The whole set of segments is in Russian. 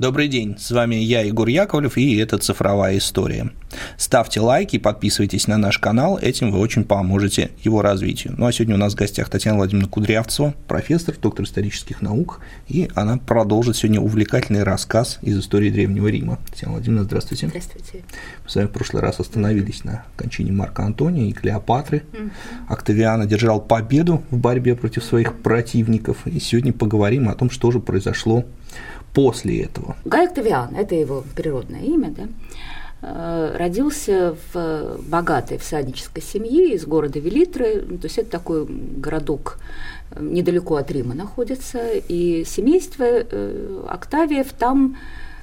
Добрый день, с вами я, Егор Яковлев, и это «Цифровая история». Ставьте лайки, подписывайтесь на наш канал, этим вы очень поможете его развитию. Ну а сегодня у нас в гостях Татьяна Владимировна Кудрявцева, профессор, доктор исторических наук, и она продолжит сегодня увлекательный рассказ из истории Древнего Рима. Татьяна Владимировна, здравствуйте. Здравствуйте. Мы с вами в прошлый раз остановились на кончине Марка Антония и Клеопатры. Угу. Октавиан одержал победу в борьбе против своих противников, и сегодня поговорим о том, что же произошло после этого? Гай Октавиан, это его природное имя, да, э, родился в богатой всаднической семье из города Велитры, то есть это такой городок э, недалеко от Рима находится, и семейство э, Октавиев там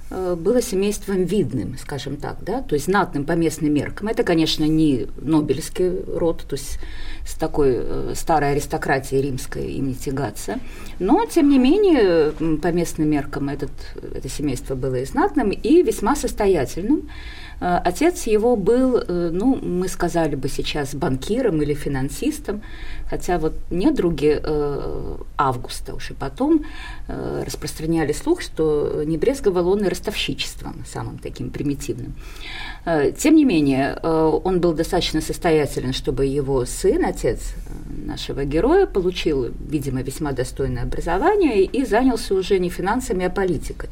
было семейством видным, скажем так, да, то есть знатным по местным меркам. Это, конечно, не Нобелевский род, то есть с такой э, старой аристократией римской им не тягаться. Но, тем не менее, по местным меркам этот, это семейство было и знатным, и весьма состоятельным. Э, отец его был, э, ну, мы сказали бы сейчас, банкиром или финансистом, хотя вот недруги Августа уже потом распространяли слух, что не брезговал он и ростовщичеством, самым таким примитивным. Э, тем не менее, э, он был достаточно состоятелен, чтобы его сын, отец э, нашего героя, получил, видимо, весьма достойное образование и занялся уже не финансами, а политикой.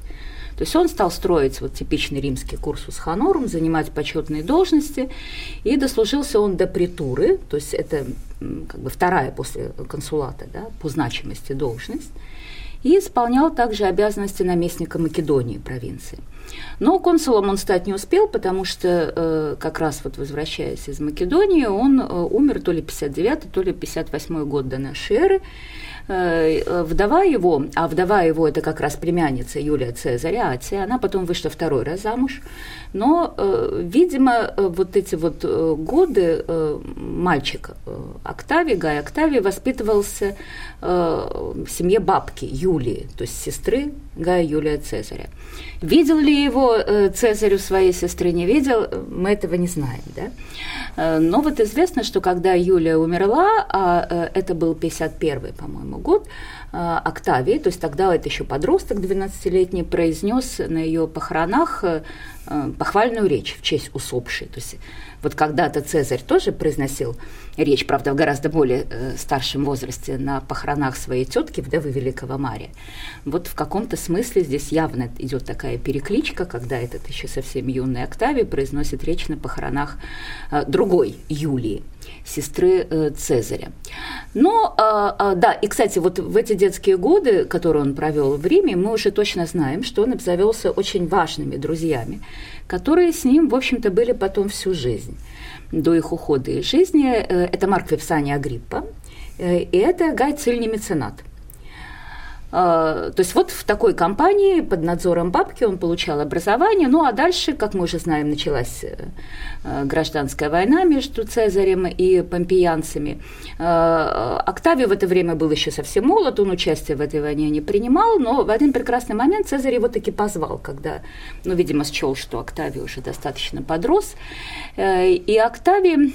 То есть он стал строить вот типичный римский cursus honorum, занимать почетные должности, и дослужился он до претуры, то есть это как бы вторая после консулата да, по значимости должность, и исполнял также обязанности наместника Македонии провинции. Но консулом он стать не успел, потому что э, как раз вот возвращаясь из Македонии, он э, умер то ли 59 то ли 58 год до нашей эры. Э, вдова его, а вдова его это как раз племянница Юлия Цезаря, Атия, она потом вышла второй раз замуж, но, э, видимо, э, вот эти вот годы мальчик Октавий, Гай Октавий, воспитывался в семье бабки Юлии, то есть сестры Гая Юлия Цезаря. Видел ли его Цезарю своей сестры, не видел, мы этого не знаем, да? Но вот известно, что когда Юлия умерла, а это был 51 по-моему, по год, а, Октавий, то есть тогда это еще подросток 12-летний, произнес на ее похоронах э, похвальную речь в честь усопшей. То есть вот когда-то Цезарь тоже произносил речь, правда, в гораздо более э, старшем возрасте, на похоронах своей тетки, вдовы Великого Мария. Вот в каком-то смысле здесь явно идет такая перекличка, когда этот еще совсем юный Октавий произносит речь на похоронах э, другой Юлии сестры э, Цезаря. Но, э, э, да, и, кстати, вот в эти детские годы, которые он провел в Риме, мы уже точно знаем, что он обзавелся очень важными друзьями, которые с ним, в общем-то, были потом всю жизнь, до их ухода из жизни. Э, это Марк Випсания Агриппа, э, и это Гай Цильный Меценат – то есть вот в такой компании под надзором бабки он получал образование, ну а дальше, как мы уже знаем, началась э, гражданская война между Цезарем и помпеянцами. А, Октавий в это время был еще совсем молод, он участие в этой войне не принимал, но в один прекрасный момент Цезарь его таки позвал, когда, ну, видимо, счел, что Октавий уже достаточно подрос, э, и Октавий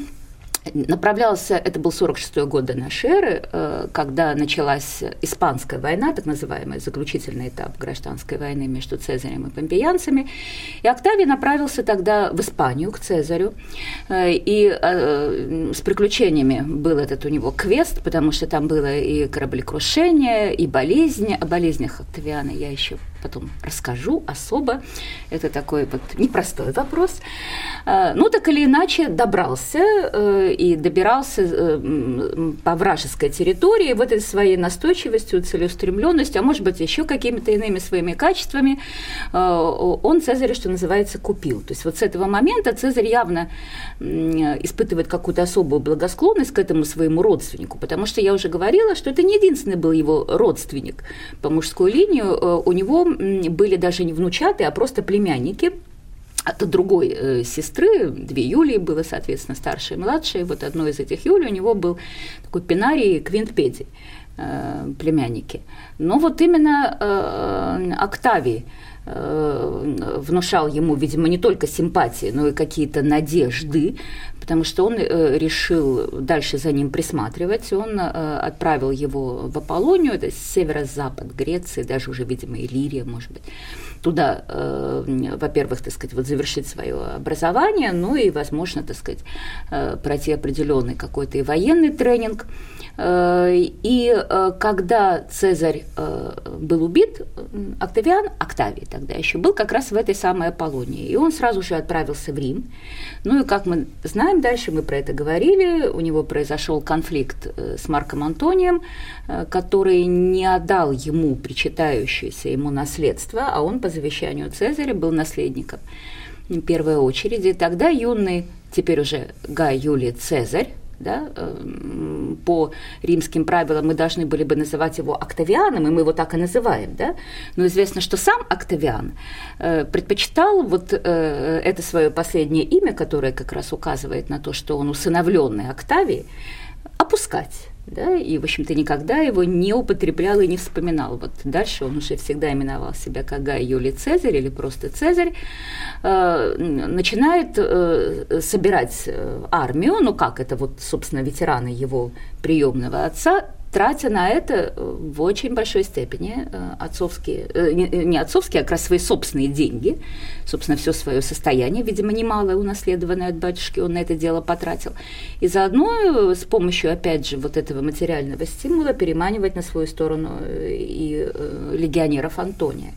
направлялся, это был 46 год до нашей эры, э, когда началась Испанская война, так называемый заключительный этап гражданской войны между Цезарем и помпеянцами. И Октавий направился тогда в Испанию, к Цезарю. Э, и э, с приключениями был этот у него квест, потому что там было и кораблекрушение, и болезни. О болезнях Октавиана я еще потом расскажу особо. Это такой вот непростой вопрос. Э, ну, так или иначе, добрался э, и добирался э, по вражеской территории вот этой своей настойчивостью, целеустремленностью, а может быть, еще какими-то иными своими качествами, он Цезаря, что называется, купил. То есть вот с этого момента Цезарь явно испытывает какую-то особую благосклонность к этому своему родственнику, потому что я уже говорила, что это не единственный был его родственник по мужской линию, у него были даже не внучаты, а просто племянники от другой э, сестры, две Юлии было, соответственно, старшая и младшая. Вот одной из этих Юлий у него был такой Пинарий Квинтпедий, э, племянники. Но вот именно э, Октавий внушал ему, видимо, не только симпатии, но и какие-то надежды, потому что он э, решил дальше за ним присматривать. Он э, отправил его в Аполлонию, это северо-запад Греции, даже уже, видимо, Иллирия, может быть. туда, во-первых, так сказать, вот завершить свое образование, ну и, возможно, так сказать, пройти определенный какой-то и военный тренинг. И когда Цезарь был убит, Октавиан, Октавий тогда еще был как раз в этой самой Аполлонии, и он сразу же отправился в Рим. Ну и как мы знаем дальше, мы про это говорили, у него произошел конфликт с Марком Антонием, который не отдал ему причитающееся ему наследство, а он по завещанию Цезаря был наследником в первой очереди. Тогда юный, теперь уже Гай Юлий Цезарь, да, эм, по римским правилам мы должны были бы называть его Октавианом, и мы его так и называем, да, но известно, что сам Октавиан э, предпочитал вот э, это свое последнее имя, которое как раз указывает на то, что он усыновленный Октавий, опускать да, и, в общем-то, никогда его не употреблял и не вспоминал. Вот дальше он уже всегда именовал себя как Гай Юлий Цезарь или просто Цезарь, э, начинает э, собирать э, армию, ну как это вот, собственно, ветераны его приемного отца, тратя на это э, в очень большой степени э, отцовские, э, не отцовские, а как раз свои собственные деньги, собственно, все свое состояние, видимо, немалое унаследованное от батюшки, он на это дело потратил. И заодно с помощью, опять же, вот этого материального стимула переманивать на свою сторону и легионеров Антония.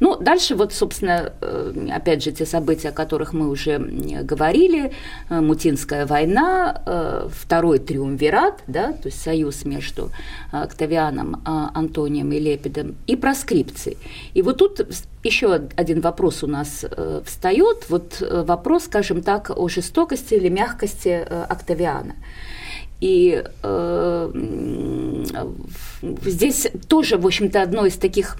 Ну, дальше вот, собственно, э, опять же, те события, о которых мы уже говорили, э, Мутинская война, э, второй триумвират, да, то есть союз между Октавианом, Антонием и Лепидом, и проскрипции. И вот тут еще один вопрос у нас встает, вот вопрос, скажем так, о жестокости или мягкости Октавиана. И э, здесь тоже, в общем-то, одно из таких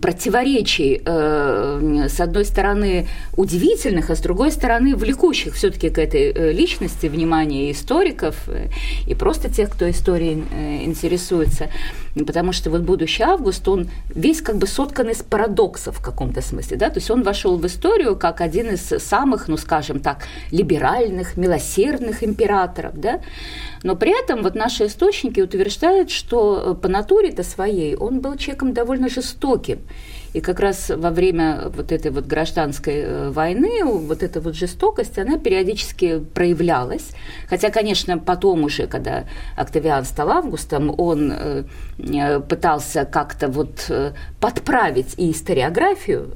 противоречий, э, с одной стороны, удивительных, а с другой стороны, влекущих все-таки к этой э, личности внимание историков э, и просто тех, кто историей э, интересуется. Потому что вот будущий август, он весь как бы соткан из парадоксов в каком-то смысле. Да? То есть он вошел в историю как один из самых, ну скажем так, либеральных, милосердных императоров. Да? Но при этом вот наши источники утверждают, что э, по натуре-то своей он был человеком довольно жестоким. И как раз во время вот этой вот гражданской э, войны вот эта вот жестокость, она периодически проявлялась. Хотя, конечно, потом уже, когда Октавиан стал августом, он э, пытался как-то вот подправить и историографию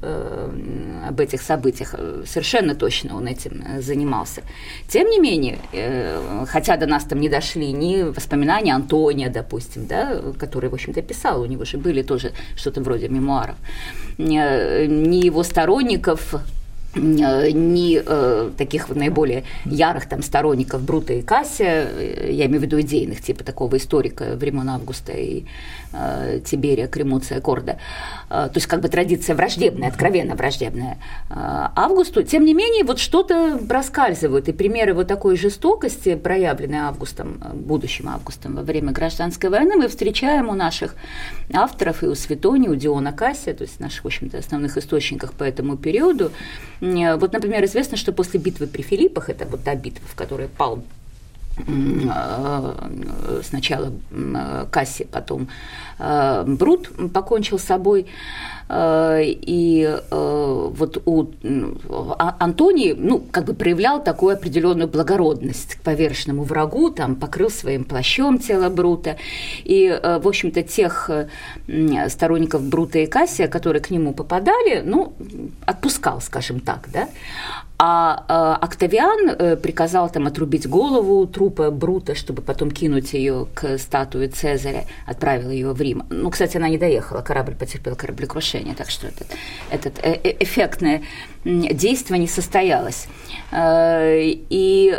об этих событиях. Совершенно точно он этим занимался. Тем не менее, хотя до нас там не дошли ни воспоминания Антония, допустим, да, который, в общем-то, писал, у него же были тоже что-то вроде мемуаров, Э, ни его сторонников, э, ни э, таких наиболее ярых там сторонников Брута и Кассия, э, я имею в виду идейных, типа такого историка времен Августа и Тиберия, Кремуция, Корда. Э, то есть как бы традиция враждебная, откровенно враждебная э, Августу. Тем не менее, вот что-то проскальзывают, и примеры вот такой жестокости, проявленной Августом, будущим Августом во время гражданской войны, мы встречаем у наших авторов и у Светони, у Диона Кассия, то есть наших, в общем-то, основных источниках по этому периоду. Вот, например, известно, что после битвы при Филиппах, это вот та битва, в которой пал Э, сначала Касси, потом э, Брут покончил с собой. Э, и вот у а, Антоний, ну, как бы проявлял такую определенную благородность к поверженному врагу, там покрыл своим плащом тело Брута. И, в общем-то, тех сторонников Брута и Кассия, которые к нему попадали, ну, отпускал, скажем так, да. А, Октавиан э, приказал там отрубить голову трупа Брута, чтобы потом кинуть ее к статуе Цезаря, отправил ее в Рим. Ну, кстати, она не доехала, корабль потерпел кораблекрушение, так что этот, этот э, э, эффектное действие не состоялось. И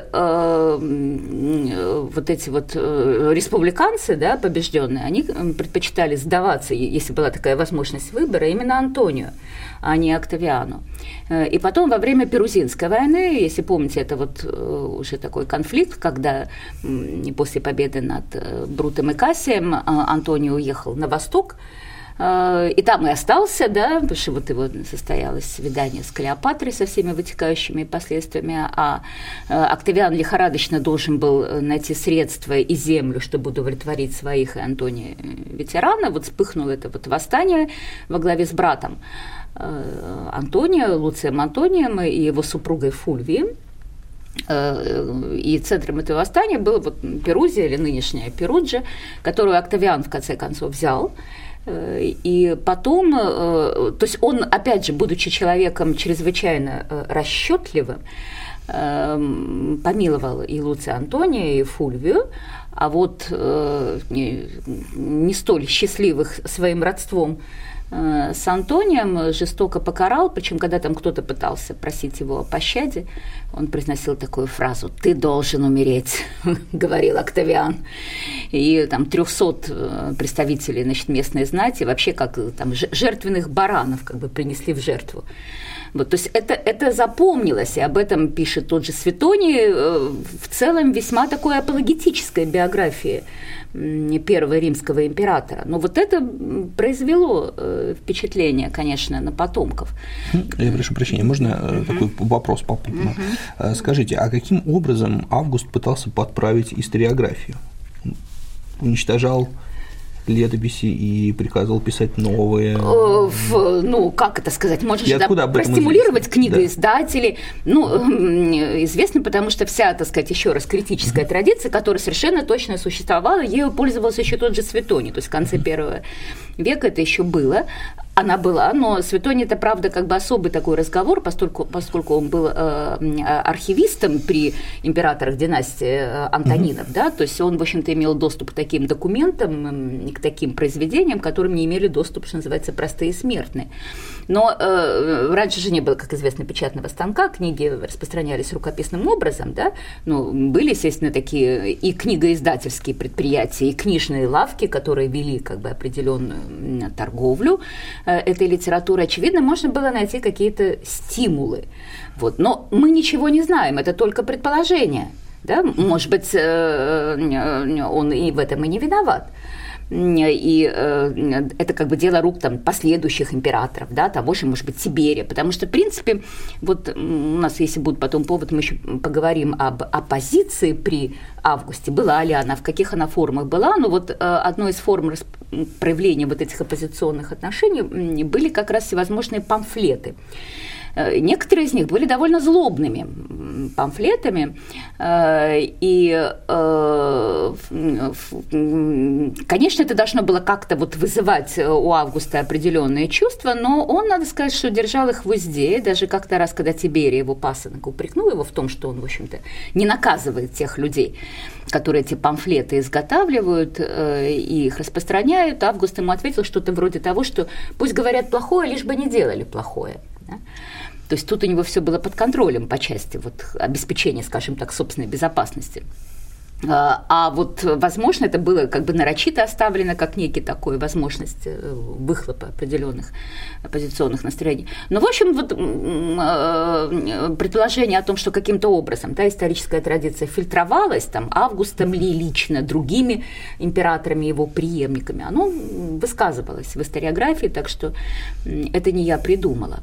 вот эти вот республиканцы, да, побежденные, они предпочитали сдаваться, если была такая возможность выбора, именно Антонию а не Октавиану. Э, и потом во время Перузинской войны, если помните, это вот э, уже такой конфликт, когда после победы над э, Брутом и Кассием Антоний уехал на восток, Э, и там и остался, да, потому что вот его состоялось свидание с Клеопатрой со всеми вытекающими последствиями, а э, Октавиан лихорадочно должен был э, найти средства и землю, чтобы удовлетворить своих и Антония ветерана. Вот вспыхнуло это вот восстание во главе с братом Антония, Луцием Антонием и его супругой Фульвием. И центром этого восстания было вот Перузия или нынешняя Перуджа, которую Октавиан в конце концов взял. Э, и потом, э, то есть он, опять же, будучи человеком чрезвычайно э, расчетливым, помиловал и Луция Антония, и Фульвию, а вот не столь счастливых своим родством с Антонием жестоко покарал, причем когда там кто-то пытался просить его о пощаде, он произносил такую фразу «ты должен умереть», говорил Октавиан. И там 300 э, представителей значит, местной знати вообще как там жертвенных баранов как бы принесли в жертву. Вот, то есть это, это запомнилось, и об этом пишет тот же Светоний, э, в целом весьма такой апологетической биографии первого римского императора. Но вот это произвело э, впечатление, конечно, на потомков. Я прошу прощения, можно uh такой вопрос попутно? uh Скажите, а каким образом Август пытался подправить историографию? Уничтожал летописи и приказывал писать новые. В, ну, как это сказать? Можно же да, простимулировать книгоиздателей. Да. Ну, известно, потому что вся, так сказать, еще раз критическая традиция, которая совершенно точно существовала, ею пользовался еще тот же Светоний, то есть в конце первого века это еще было она была, но Светоний это, правда, как бы особый такой разговор, поскольку, поскольку он был э, архивистом при императорах династии э, Антонинов, mm-hmm. да, то есть он, в общем-то, имел доступ к таким документам, к таким произведениям, которым не имели доступ, что называется, простые смертные. Но э, раньше же не было, как известно, печатного станка, книги распространялись рукописным образом, да, ну, были, естественно, такие и книгоиздательские предприятия, и книжные лавки, которые вели как бы определенную торговлю, Э, этой литературы, очевидно, можно было найти какие-то стимулы. Вот. Но мы ничего не знаем, это только предположение. Да? Может быть, э, э, он и в этом и не виноват и э, это как бы дело рук там последующих императоров, да, того же, может быть, Тиберия, потому что, в принципе, вот у нас, если будет потом повод, мы еще поговорим об оппозиции при Августе, была ли она, в каких она формах была, но вот э, одной из форм проявления вот этих оппозиционных отношений были как раз всевозможные памфлеты. Э, некоторые из них были довольно злобными памфлетами, э, и, э, конечно, это должно было как-то вот вызывать у Августа определенные чувства, но он, надо сказать, что держал их в узде, даже как-то раз, когда Тиберий его пасынок упрекнул его в том, что он, в общем-то, не наказывает тех людей, которые эти памфлеты изготавливают и их распространяют, Август ему ответил что-то вроде того, что пусть говорят плохое, лишь бы не делали плохое. Да? То есть тут у него все было под контролем по части вот, обеспечения, скажем так, собственной безопасности. А, а вот, возможно, это было как бы нарочито оставлено как некий такой возможность э, выхлопа определенных оппозиционных настроений. Но, в общем, вот э, предположение о том, что каким-то образом да, историческая традиция фильтровалась там, Августом ли лично, другими императорами, его преемниками, оно высказывалось в историографии, так что это не я придумала.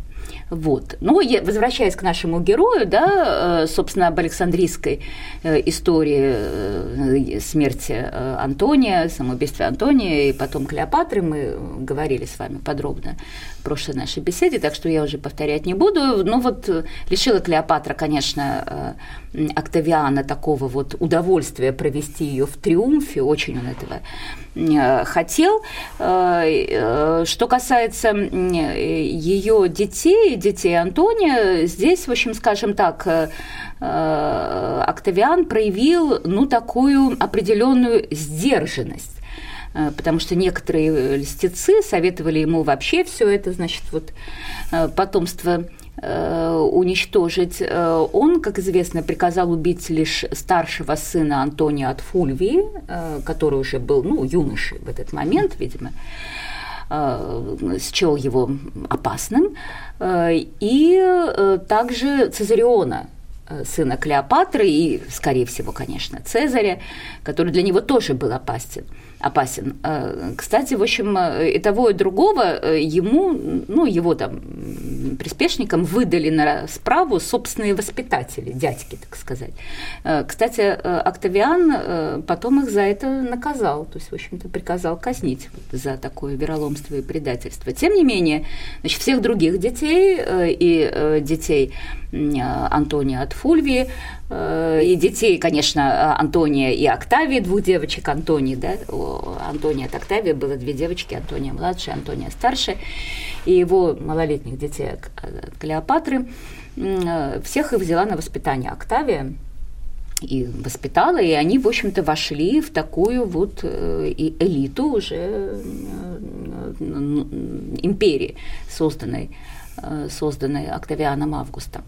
Вот. Ну, возвращаясь к нашему герою, да, э, собственно, об Александрийской э, истории э, смерти Антония, самоубийстве Антония и потом Клеопатры мы говорили с вами подробно в прошлой нашей беседе, так что я уже повторять не буду. Ну вот лишила Клеопатра, конечно, Октавиана такого вот удовольствия провести ее в триумфе, очень он этого хотел. Что касается ее детей, детей Антония, здесь, в общем, скажем так, э, э, Октавиан проявил, ну, такую определенную сдержанность. Э, потому что некоторые льстецы советовали ему вообще все это, значит, вот потомство уничтожить. Он, как известно, приказал убить лишь старшего сына Антония от Фульвии, который уже был, ну, юношей в этот момент, видимо, счел его опасным, э, и э, также Цезариона, сына Клеопатры и, скорее всего, конечно, Цезаря, который для него тоже был опасен опасен. Э, кстати, в общем, э, и того, и другого э, ему, ну, его там приспешникам выдали на справу собственные воспитатели, дядьки, так сказать. Кстати, Октавиан потом их за это наказал, то есть, в общем-то, приказал казнить за такое вероломство и предательство. Тем не менее, значит, всех других детей и детей Антония от Фульвии, и детей, конечно, Антония и Октавии, двух девочек Антонии, да, Антония от Октавии было две девочки, Антония младшая, Антония старшая, и его малолетних детей от Клеопатры. Всех их взяла на воспитание Октавия, и воспитала, и они, в общем-то, вошли в такую вот э, и элиту уже э, империи, созданной Э, созданной Октавианом Августом.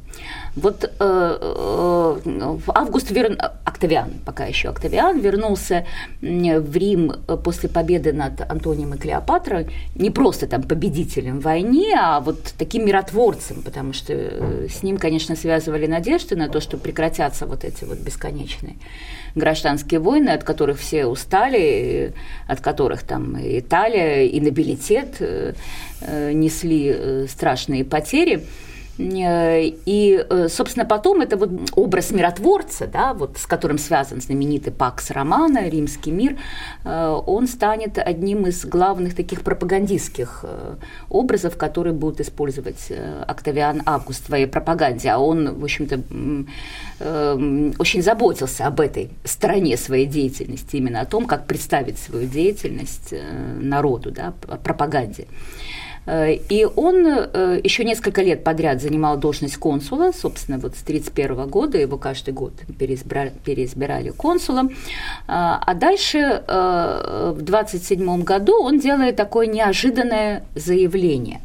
Вот э, э, Август вер... Октавиан, пока еще Октавиан, вернулся в Рим после победы над Антонием и Клеопатрой не просто там победителем в войне, а вот таким миротворцем, потому что с ним, конечно, связывали надежды на то, что прекратятся вот эти вот бесконечные гражданские войны, от которых все устали, от которых там Италия и нобилитет э, э, несли э, страшные потери. И, собственно, потом это вот образ миротворца, да, вот с которым связан знаменитый Пакс Романа, Римский мир, он станет одним из главных таких пропагандистских образов, которые будут использовать Октавиан Август в своей пропаганде. А он, в общем-то, Эм, очень заботился об этой стороне своей деятельности, именно о том, как представить свою деятельность э, народу, да, пропаганде. Э, и он э, еще несколько лет подряд занимал должность консула, собственно, вот с 1931 года его каждый год переизбирали, переизбирали консулом. А дальше в 1927 году он делает такое неожиданное заявление.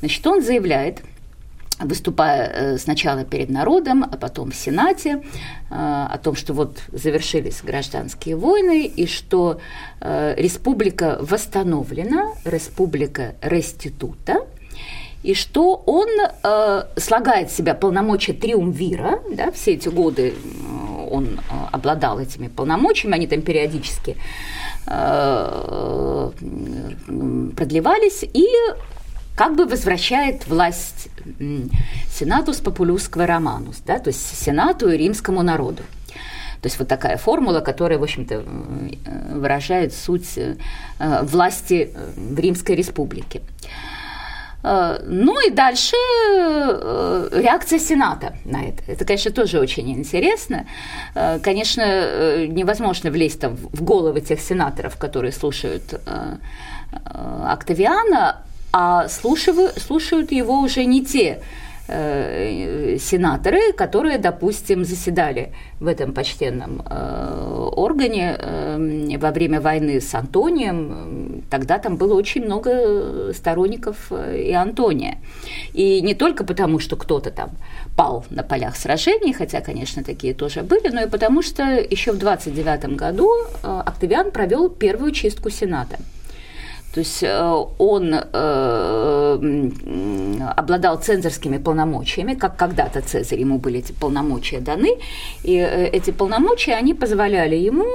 Значит, он заявляет, выступая э, сначала перед народом, а потом в Сенате, э, о том, что вот завершились гражданские войны и что э, республика восстановлена, республика реститута, и что он слагает в себя полномочия триумвира, да, все эти годы он обладал этими полномочиями, они там периодически продлевались, и как бы возвращает власть сенатус популюского романус, да, то есть сенату и римскому народу. То есть вот такая формула, которая, в общем-то, выражает суть э, власти в Римской республике. Э, ну и дальше э, реакция Сената на это. Это, конечно, тоже очень интересно. Конечно, невозможно влезть там в головы тех сенаторов, которые слушают Октавиана, а слушают, слушают его уже не те э, сенаторы, которые, допустим, заседали в этом почтенном э, органе э, во время войны с Антонием. Тогда там было очень много сторонников и Антония. И не только потому, что кто-то там пал на полях сражений, хотя, конечно, такие тоже были, но и потому, что еще в 29 году Октавиан провел первую чистку Сената – то есть э, он э, обладал цензорскими полномочиями, как когда-то Цезарь, ему были эти полномочия даны, и э, эти полномочия, они позволяли ему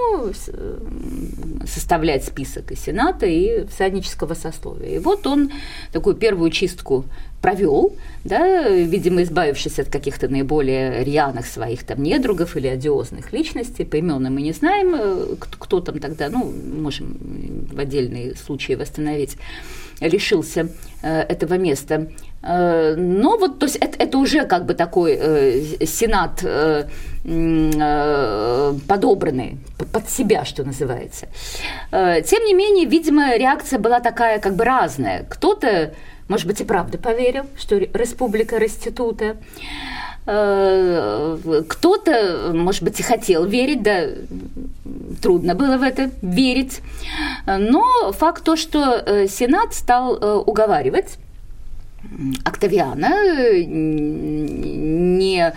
составлять список и Сената, и всаднического сословия. И вот он такую первую чистку провел, да, видимо, избавившись от каких-то наиболее рьяных своих там недругов или одиозных личностей, по именам мы не знаем, э, кто, там тогда, ну, можем в отдельные случаи восстановить, лишился э, этого места. Э, но вот, то есть это, это уже как бы такой э, сенат э, э, подобранный под себя, что называется. Тем не менее, видимо, реакция была такая как бы разная. Кто-то может быть, и правда поверил, что республика Реститута. Э, кто-то, может быть, и хотел верить, да, трудно было в это верить. Но факт то, что э, Сенат стал э, уговаривать Октавиана не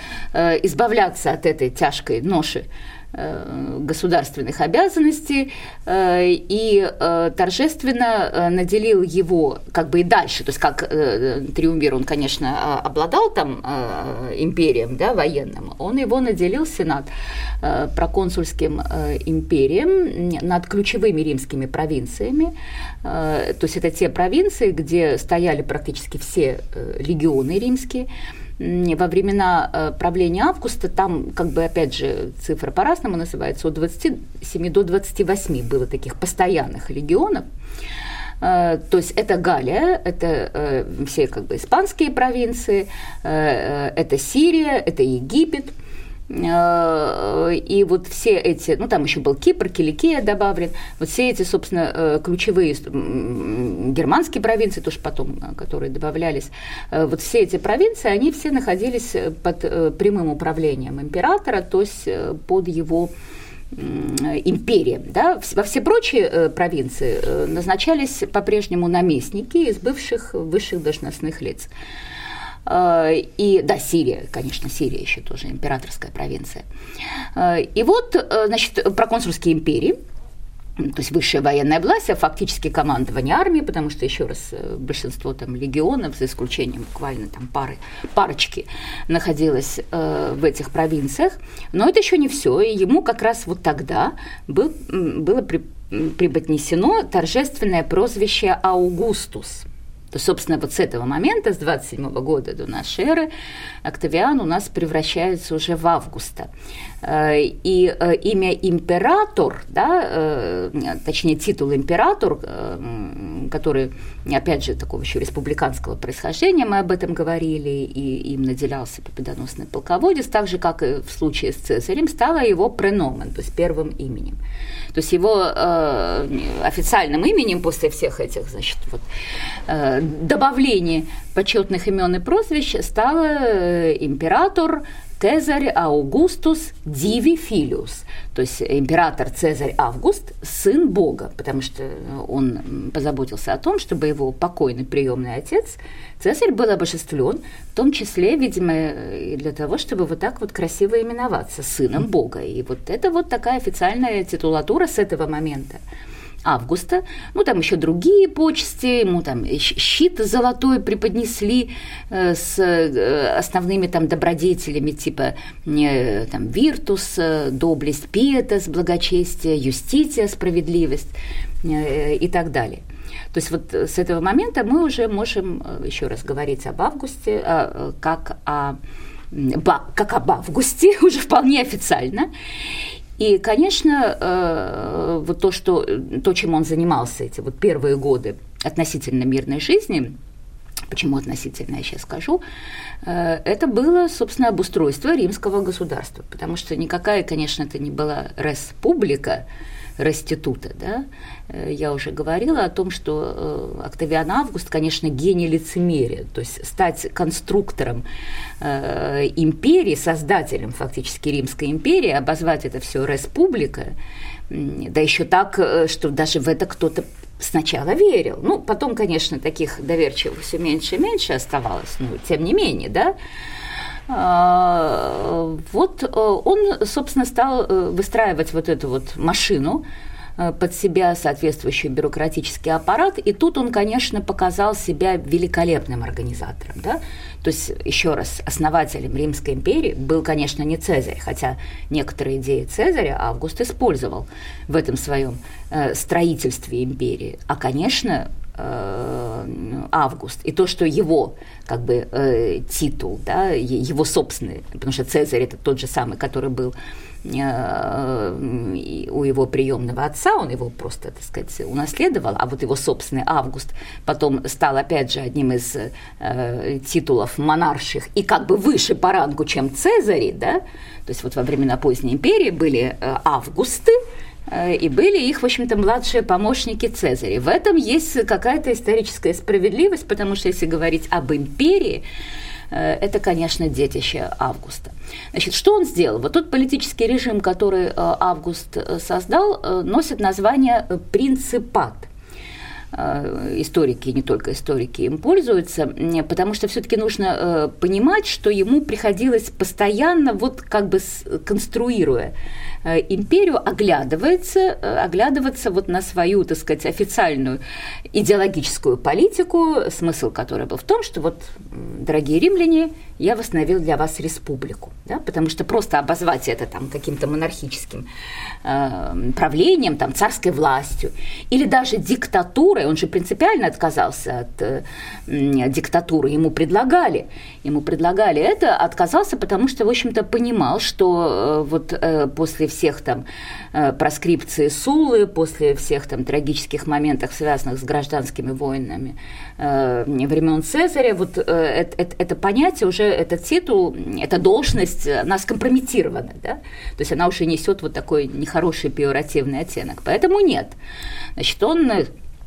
избавляться от этой тяжкой ноши государственных обязанностей э, и э, торжественно наделил его как бы и дальше, то есть как триумвир, он, конечно, обладал там империем да, военным, он его наделил Сенат проконсульским империем над ключевыми римскими провинциями, то есть это те провинции, где стояли практически все легионы римские, во времена э, правления Августа, там, как бы, опять же, цифра по-разному называется, от 27 до 28 было таких постоянных легионов. Э, то есть это Галия, это э, все как бы испанские провинции, это Сирия, это Египет – и вот все эти, ну там еще был Кипр, Киликия добавлен, вот все эти, собственно, э, ключевые германские провинции, тоже потом, э, которые добавлялись, вот все эти провинции, они все находились под прямым управлением императора, то есть под его империей. Да? Во все прочие провинции назначались по-прежнему наместники из бывших высших должностных лиц. Э, и, да, Сирия, конечно, Сирия еще тоже императорская провинция. Э, и вот, э, значит, проконсульские империи, то есть высшая военная власть, а фактически командование армии, потому что, еще раз, большинство там легионов, за исключением буквально там пары, парочки, находилось э, в этих провинциях. Но это еще не все, и ему как раз вот тогда был, было при, преподнесено торжественное прозвище «Аугустус», то, собственно, вот с этого момента, с 27 года до нашей эры, Октавиан у нас превращается уже в Августа. Э, и э, имя император, да, э, точнее титул император, который, опять же, такого еще республиканского происхождения, мы об этом говорили, и им наделялся победоносный полководец, так же, как и в случае с Цезарем, стало его преномен, то есть первым именем. То есть его официальным именем после всех этих, значит, вот, добавлений почетных имен и прозвищ стало император, Цезарь Аугустус Диви Филиус, то есть император Цезарь Август, сын Бога, потому что он позаботился о том, чтобы его покойный приемный отец Цезарь был обожествлен, в том числе, видимо, и для того, чтобы вот так вот красиво именоваться сыном Бога. И вот это вот такая официальная титулатура с этого момента августа. Ну, там еще другие почести, ему там щит золотой преподнесли э, с э, основными там добродетелями, типа э, там виртус, доблесть, пиетас, благочестие, юстиция, справедливость и так далее. То есть вот с этого момента мы уже можем еще раз говорить об августе э, как о как об августе, уже вполне официально. И, конечно, э, вот то, что, то, чем он занимался эти вот первые годы относительно мирной жизни, Почему относительно, я сейчас скажу. Э, это было, собственно, обустройство римского государства, потому что никакая, конечно, это не была республика, реститута. Да? Э, я уже говорила о том, что э, Октавиан Август, конечно, гений лицемерия, то есть стать конструктором э, империи, создателем фактически Римской империи, обозвать это все республика, да еще так, что даже в это кто-то сначала верил. Ну, потом, конечно, таких доверчивых все меньше и меньше оставалось, но тем не менее, да. А, вот он, собственно, стал выстраивать вот эту вот машину, Э, под себя соответствующий бюрократический аппарат, и тут он, конечно, показал себя великолепным организатором. Да? То есть, еще раз, основателем Римской империи был, конечно, не Цезарь, хотя некоторые идеи Цезаря Август использовал в этом своем э, строительстве империи. А, конечно, э, Август, и то, что его как бы э, титул, да, его собственный, потому что Цезарь это тот же самый, который был Э, у его приемного отца, он его просто, так сказать, унаследовал, а вот его собственный Август потом стал, опять же, одним из э, титулов монарших и как бы выше по рангу, чем Цезари, да, то есть вот во времена поздней империи были э, Августы, э, и были их, в общем-то, младшие помощники Цезаря. В этом есть какая-то историческая справедливость, потому что если говорить об империи, Э, это, конечно, детище Августа. Значит, что он сделал? Вот тот политический режим, который э, Август э, создал, носит название принципат. Историки, не только историки, им пользуются, потому что все-таки нужно понимать, что ему приходилось постоянно, вот как бы конструируя империю, оглядывается, оглядываться вот на свою, так сказать, официальную идеологическую политику, смысл которой был в том, что вот, дорогие римляне, я восстановил для вас республику, да, потому что просто обозвать это там каким-то монархическим э, правлением, там, царской властью, или даже диктатурой, он же принципиально отказался от э, диктатуры, ему предлагали, ему предлагали это, отказался, потому что, в общем-то, понимал, что э, вот э, после всех там э, проскрипции Сулы, после всех там трагических моментов, связанных с гражданскими войнами э, времен Цезаря, вот э, это, это, понятие уже этот титул, эта должность, она скомпрометирована, да? то есть она уже несет вот такой нехороший пиоративный оттенок. Поэтому нет. Значит, он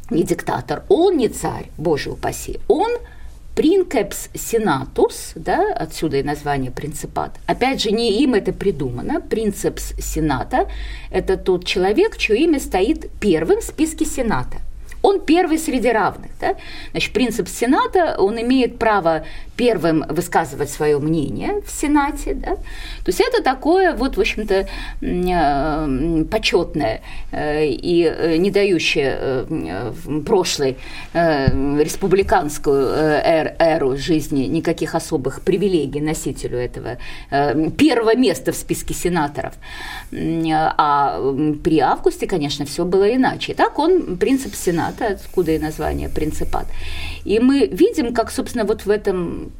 не диктатор, он не царь, боже упаси, он Принкепс сенатус, да, отсюда и название принципат. Опять же, не им это придумано. Принцепс сената – это тот человек, чье имя стоит первым в списке сената – он первый среди равных. Да? Значит, принцип Сената, он имеет право первым высказывать свое мнение в Сенате. Да? То есть это такое, вот, в общем-то, э, почетное э, и э, не дающее прошлой республиканскую эру жизни никаких особых привилегий носителю этого первого места в списке сенаторов. А при Августе, конечно, все было иначе. Так он принцип Сената, откуда и название принципат. И мы видим, как, собственно, вот в этом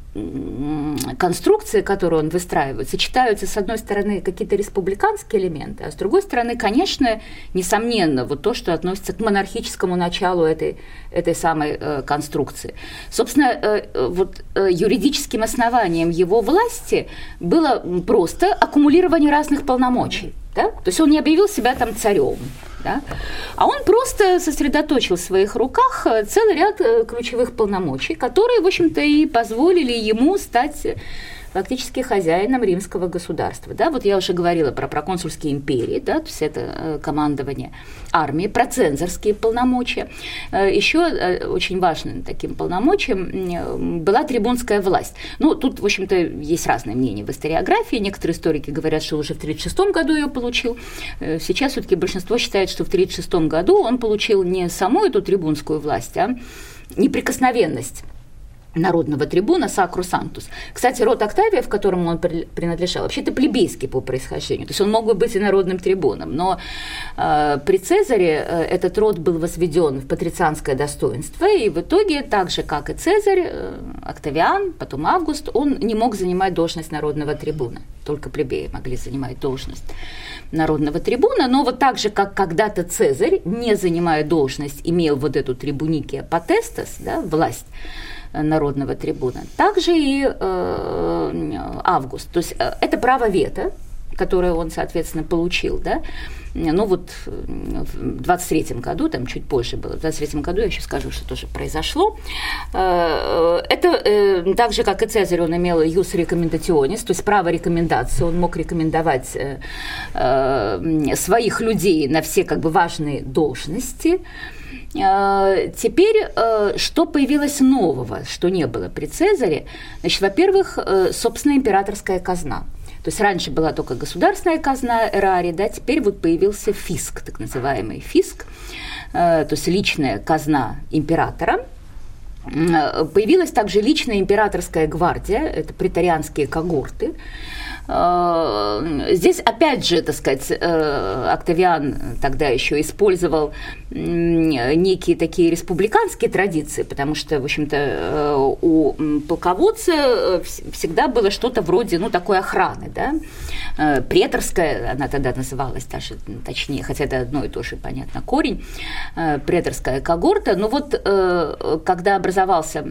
конструкции, которую он выстраивает, сочетаются, с одной стороны, какие-то республиканские элементы, а с другой стороны, конечно, несомненно, вот то, что относится к монархическому началу этой, этой самой э, конструкции. Собственно, э, вот э, юридическим основанием его власти было просто аккумулирование разных полномочий. Да? То есть он не объявил себя там царем, да? А он просто сосредоточил в своих руках э, целый ряд э, ключевых полномочий, которые, в общем-то, и позволили ему стать фактически хозяином римского государства. Да, вот я уже говорила про проконсульские империи, да, то есть это э, командование армии, про цензорские полномочия. Э, Еще э, очень важным таким полномочием была трибунская власть. Ну, тут, в общем-то, есть разные мнения в историографии. Некоторые историки говорят, что уже в 1936 году ее получил. Сейчас все-таки большинство считает, что в 1936 году он получил не саму эту трибунскую власть, а неприкосновенность народного трибуна Сакру Сантус. Кстати, род Октавия, в котором он принадлежал, вообще-то плебейский по происхождению, то есть он мог бы быть и народным трибуном, но э, при Цезаре э, этот род был возведен в патрицианское достоинство, и в итоге, так же, как и Цезарь, э, Октавиан, потом Август, он не мог занимать должность народного трибуна, только плебеи могли занимать должность народного трибуна, но вот так же, как когда-то Цезарь, не занимая должность, имел вот эту трибуникия потестас, да, власть, народного трибуна. Также и э, Август. То есть э, это право вето, которое он, соответственно, получил, да, ну вот в 23 году, там чуть позже было, в 23 году я еще скажу, что тоже произошло. Э, это так же, как и Цезарь, он имел юс рекомендационис, то есть право рекомендации, он мог рекомендовать своих людей на все как бы важные должности, Э, теперь, э, что появилось нового, что не было при Цезаре? Значит, во-первых, э, собственная императорская казна. То есть раньше была только государственная казна эрари, да, теперь вот появился фиск, так называемый фиск, то есть личная казна императора. Появилась также личная императорская гвардия, это претарианские когорты, Э, здесь, опять же, так сказать, э, Октавиан тогда еще использовал некие такие республиканские традиции, потому что, в общем-то, э, у полководца всегда было что-то вроде, ну, такой охраны, да, преторская, она тогда называлась даже точнее, хотя это одно и то же, понятно, корень, преторская когорта, но вот когда образовался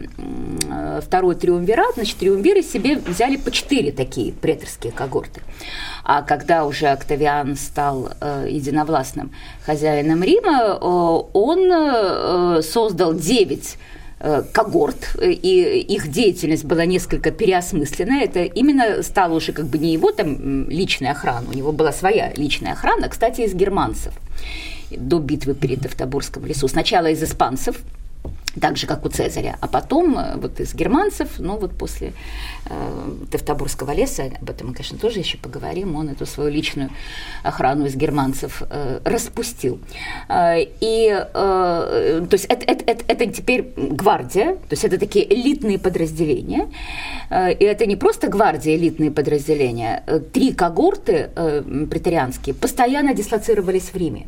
второй триумвират, значит, триумвиры себе взяли по четыре такие преторские римские когорты. А когда уже Октавиан стал э, единовластным хозяином Рима, э, он э, создал девять когорт, и их деятельность была несколько переосмыслена. Это именно стало уже как бы не его там личная охрана, у него была своя личная охрана, кстати, из германцев до битвы при Тевтобурском лесу. Сначала из испанцев, так же, как у Цезаря. А потом э, вот из германцев, ну вот после э, Тевтобурского леса, об этом мы, конечно, тоже еще поговорим, он эту свою личную охрану из германцев э, распустил. Э, и, э, то есть это, это, это, это теперь гвардия, то есть это такие элитные подразделения, э, и это не просто гвардия, элитные подразделения, э, три когорты э, претарианские постоянно дислоцировались в Риме.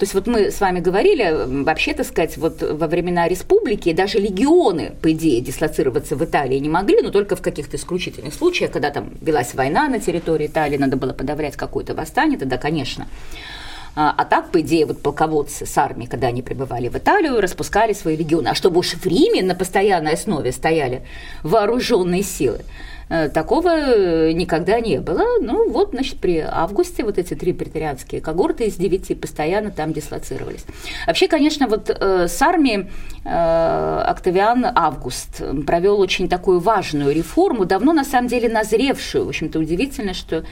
То есть вот мы с вами говорили, вообще, так сказать, вот во времена республики даже легионы, по идее, дислоцироваться в Италии не могли, но только в каких-то исключительных случаях, когда там велась война на территории Италии, надо было подавлять какое-то восстание, тогда, конечно. А, а так, по идее, вот полководцы с армией, когда они прибывали в Италию, распускали свои легионы. А чтобы уж в Риме на постоянной основе стояли вооруженные силы, такого э, никогда не было. Ну вот, значит, при августе вот эти три претарианские когорты из девяти постоянно там дислоцировались. Вообще, конечно, вот э, с армией Октавиан Август провел очень такую важную реформу, давно на самом деле назревшую. В общем-то, удивительно, что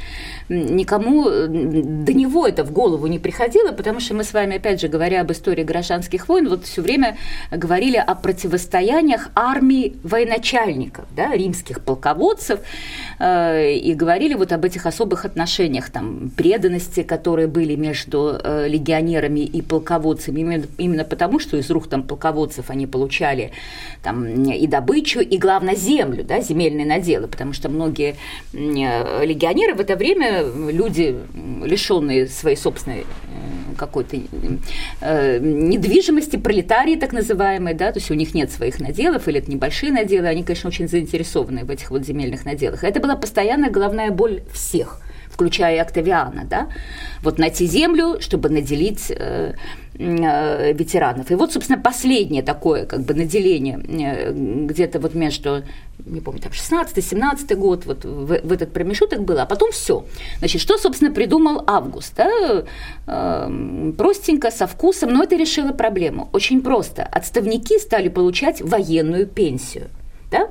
никому до него это в голову не приходило, потому что мы с вами, опять же, говоря об истории гражданских войн, вот все время говорили о противостояниях армии военачальников, да, римских полководцев, индейцев, э, и говорили вот об этих особых отношениях, там, преданности, которые были между э, легионерами и полководцами, именно, именно потому, что из рук там полководцев они получали там и добычу, и, главное, землю, да, земельные наделы, потому что многие э, легионеры в это время, люди, лишенные своей собственной какой-то э, недвижимости, пролетарии так называемые, да, то есть у них нет своих наделов, или это небольшие наделы, они, конечно, очень заинтересованы в этих вот земельных наделах. Это была постоянная головная боль всех – включая и Октавиана, да, вот найти землю, чтобы наделить э, э, ветеранов. И вот, собственно, последнее такое как бы наделение э, где-то вот между, не помню, там 16-17 год, вот в, в этот промежуток было, а потом все. Значит, что, собственно, придумал Август? Да? Э, простенько, со вкусом, но это решило проблему. Очень просто. Отставники стали получать военную пенсию. Да?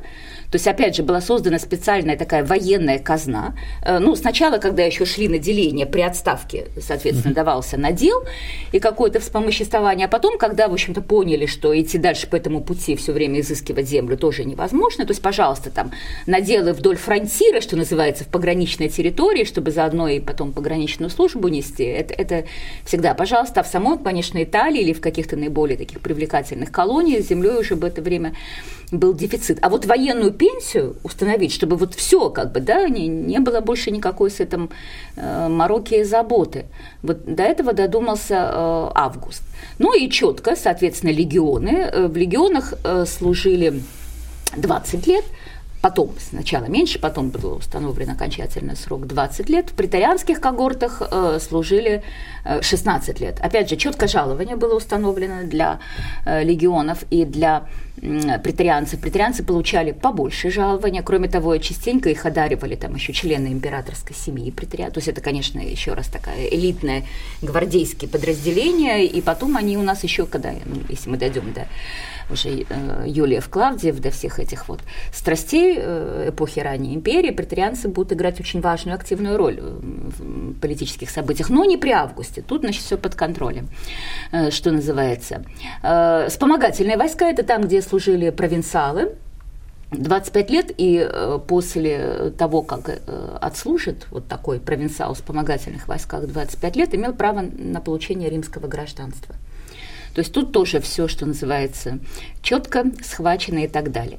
То есть, опять же, была создана специальная такая военная казна. Э, ну, сначала, когда еще шли на деление при отставке, соответственно, давался надел и какое-то вспомоществование, а потом, когда, в общем-то, поняли, что идти дальше по этому пути все время изыскивать землю тоже невозможно, то есть, пожалуйста, там, наделы вдоль фронтира, что называется, в пограничной территории, чтобы заодно и потом пограничную службу нести, это, это всегда, пожалуйста, а в самой, конечно, Италии или в каких-то наиболее таких привлекательных колониях с землей уже в это время был дефицит. А вот военную пенсию установить, чтобы вот все как бы, да, не, не было больше никакой с этим э, мороки и заботы. Вот до этого додумался э, Август. Ну и четко, соответственно, легионы. Э, в легионах э, служили 20 лет, потом, сначала меньше, потом был установлен окончательный срок 20 лет. В претарианских когортах э, служили э, 16 лет. Опять же, четко жалование было установлено для э, легионов и для э, претарианцев. Претарианцы получали побольше жалования. Кроме того, частенько их одаривали там еще члены императорской семьи претариан. То есть это, конечно, еще раз такая элитное гвардейские подразделения. И потом они у нас еще, когда, ну, если мы дойдем до уже э, Юлиев Клавдиев, до всех этих вот страстей э, эпохи ранней империи, претарианцы будут играть очень важную активную роль в политических событиях, но не при августе. Тут, значит, все под контролем, э, что называется. Вспомогательные войска – это там, где служили провинциалы, 25 лет, и после того, как отслужит вот такой провинциал в вспомогательных войсках 25 лет, имел право на получение римского гражданства. То есть тут тоже все, что называется, четко схвачено и так далее.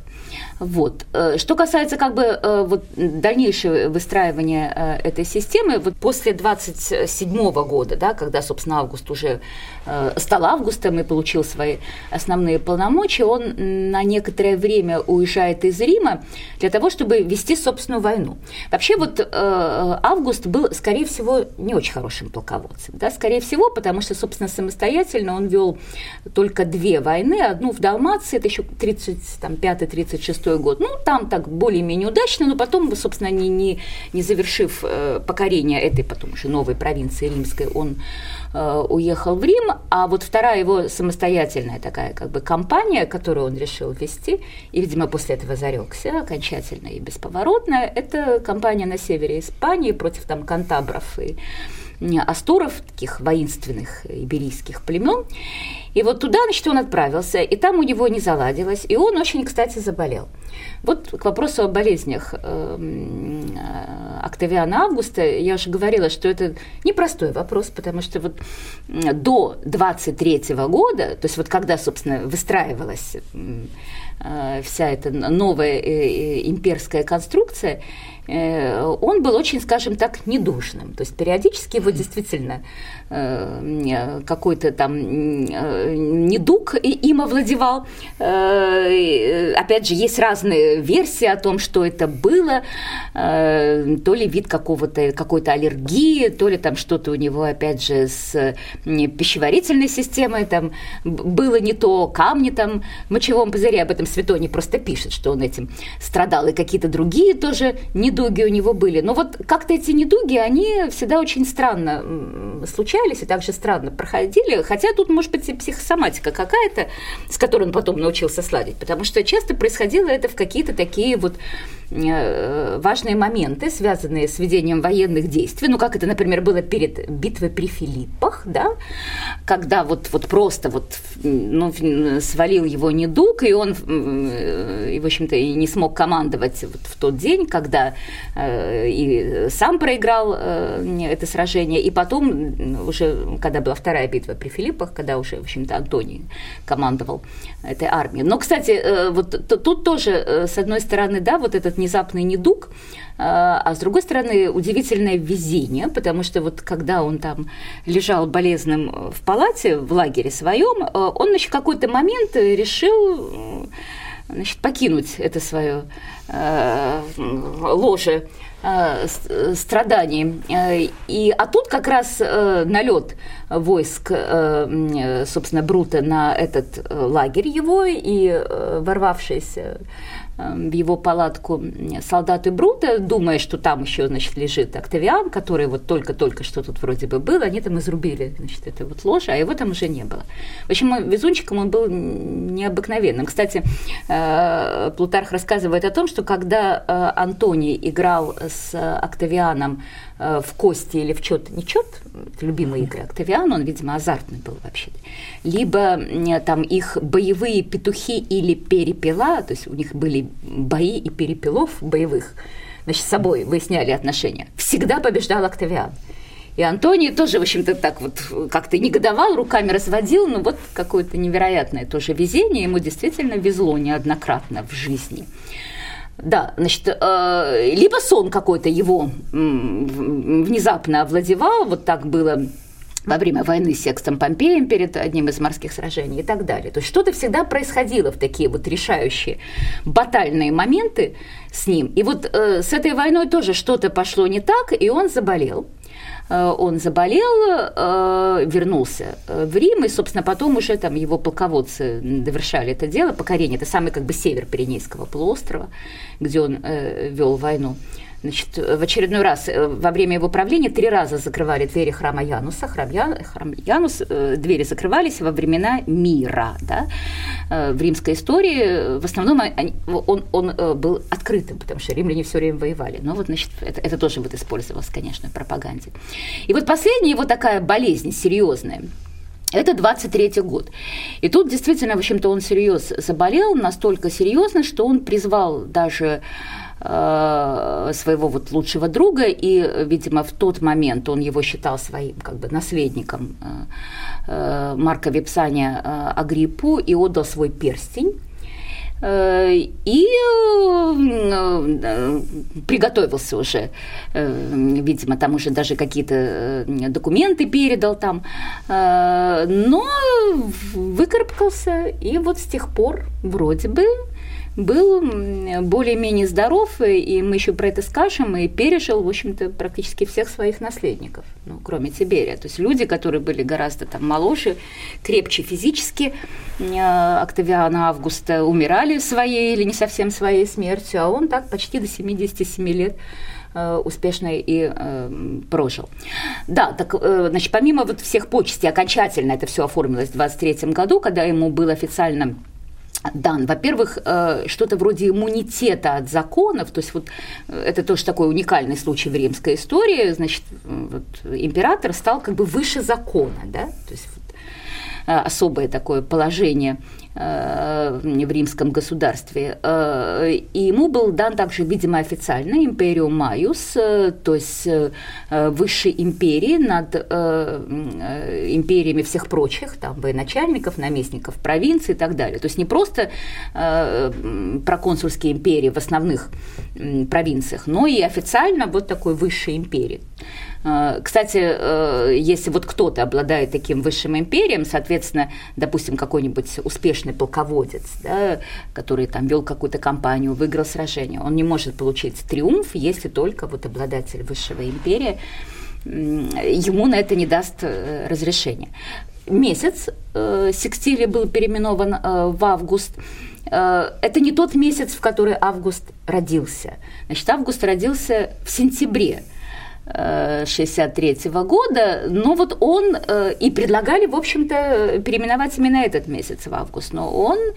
Вот. Э, что касается как бы э, вот дальнейшего выстраивания э, этой системы, вот после 27 года, да, когда, собственно, Август уже стал Августом и получил свои основные полномочия, он на некоторое время уезжает из Рима для того, чтобы вести собственную войну. Вообще вот Август был, скорее всего, не очень хорошим полководцем, да, скорее всего, потому что, собственно, самостоятельно он вел только две войны, одну в Далмации, это еще 35-36 год, ну, там так более-менее удачно, но потом, собственно, не, не, не завершив э, покорение этой потом уже новой провинции римской, он э, уехал в Рим, а вот вторая его самостоятельная такая как бы кампания, которую он решил вести, и, видимо, после этого зарекся окончательно и бесповоротно, это кампания на севере Испании против там кантабров и астуров, таких воинственных иберийских племен. И вот туда, значит, он отправился, и там у него не заладилось, и он очень, кстати, заболел. Вот к вопросу о болезнях эм, э, Октавиана Августа, я уже говорила, что это непростой вопрос, потому что вот до 23 года, то есть вот когда, собственно, выстраивалась э, вся эта новая э, имперская конструкция, он был очень, скажем так, недушным. То есть периодически его действительно Э, какой-то там э, недуг им овладевал. Э, опять же, есть разные версии о том, что это было, то ли вид какого-то, какой-то аллергии, то ли там что-то у него, опять же, с пищеварительной системой, там было не то, камни там в мочевом пузыре, об этом Светоний просто пишет, что он этим страдал, и какие-то другие тоже недуги у него были. Но вот как-то эти недуги, они всегда очень странно случаются, общались и также странно проходили, хотя тут, может быть, и психосоматика какая-то, с которой он потом научился сладить, потому что часто происходило это в какие-то такие вот Э, важные моменты, связанные с ведением военных действий, ну, как это, например, было перед битвой при Филиппах, да, когда вот, вот просто вот, ну, свалил его недуг, и он, э, и, в общем-то, и не смог командовать вот в тот день, когда и сам проиграл это сражение, и потом уже, когда была вторая битва при Филиппах, когда уже, в общем-то, Антоний командовал этой армией. Но, кстати, вот тут тоже, с одной стороны, да, вот этот внезапный недуг, а, с другой стороны, удивительное везение, потому что вот когда он там лежал болезным в палате, в лагере своем, он, значит, в какой-то момент решил значит, покинуть это свое э, ложе э, страданий. И, а тут как раз э, налет войск, э, собственно, Брута на этот лагерь его, и э, ворвавшиеся в его палатку солдаты Брута, думая, что там еще, значит, лежит Октавиан, который вот только-только что тут вроде бы был, они там изрубили, значит, это вот ложе, а его там уже не было. В общем, везунчиком он был необыкновенным. Кстати, э, Плутарх рассказывает о том, что когда э, Антоний играл с Октавианом Э, в кости или в чет не чет, любимые игры Октавиана, он, видимо, азартный был вообще. Либо там их боевые петухи или перепела, то есть у них были бои и перепелов боевых, значит, с собой выясняли отношения. Всегда побеждал Октавиан. И Антоний тоже, в общем-то, так вот как-то негодовал, руками разводил, но вот какое-то невероятное тоже везение, ему действительно везло неоднократно в жизни. Да, значит, э, либо сон какой-то его внезапно овладевал, вот так было во время войны с Секстом Помпеем перед одним из морских сражений и так далее. То есть что-то всегда происходило в такие вот решающие батальные моменты с ним. И вот э, с этой войной тоже что-то пошло не так, и он заболел. Э, он заболел, э, вернулся э, в Рим, и, собственно, потом уже там его полководцы довершали это дело, покорение, это самый как бы север Пиренейского полуострова, где он вел войну. Значит, в очередной раз э, во время его правления три раза закрывали двери храма Януса. Храм, Я, храм Янус, э, двери закрывались во времена мира. Да? Э, в римской истории в основном он, он был открытым, потому что римляне все время воевали. Но вот, значит, это, это тоже вот использовалось, конечно, в пропаганде. И вот последняя его такая болезнь серьезная, это 23 год. И тут действительно, в общем-то, он серьезно заболел, настолько серьезно, что он призвал даже своего вот лучшего друга, и, видимо, в тот момент он его считал своим как бы наследником э, э, Марка Випсания Агриппу и отдал свой перстень. И приготовился уже, видимо, там уже даже какие-то документы передал там, но выкарабкался, и вот с тех пор вроде бы был более-менее здоров, и мы еще про это скажем, и пережил, в общем-то, практически всех своих наследников, ну, кроме Тиберия. То есть люди, которые были гораздо там моложе, крепче физически, э, Октавиана Августа умирали своей или не совсем своей смертью, а он так почти до 77 лет э, успешно и э, прожил. Да, так, э, значит, помимо вот всех почестей, окончательно это все оформилось в 23 году, когда ему был официально дан. Во-первых, э, что-то вроде иммунитета от законов, то есть вот э, это тоже такой уникальный случай в римской истории, значит, вот, император стал как бы выше закона, да, то есть вот, особое такое положение Э, в римском государстве. Э, и ему был дан также, видимо, официально империум Майус, э, то есть высшей империи над империями всех прочих, там, военачальников, наместников провинций и так далее. То есть не просто проконсульские империи в основных провинциях, но и официально вот такой высшей империи. Э, кстати, э, если вот кто-то обладает таким высшим империем, соответственно, допустим, какой-нибудь успешный полководец, да, который там вел какую-то кампанию, выиграл сражение, он не может получить триумф, если только вот обладатель высшего империи ему на это не даст э, разрешения. Месяц Секстилий был переименован в август. Это не тот месяц, в который Август родился. Значит, Август родился в сентябре – 63 -го года, но вот он э, и предлагали, в общем-то, переименовать именно этот месяц в август, но он э,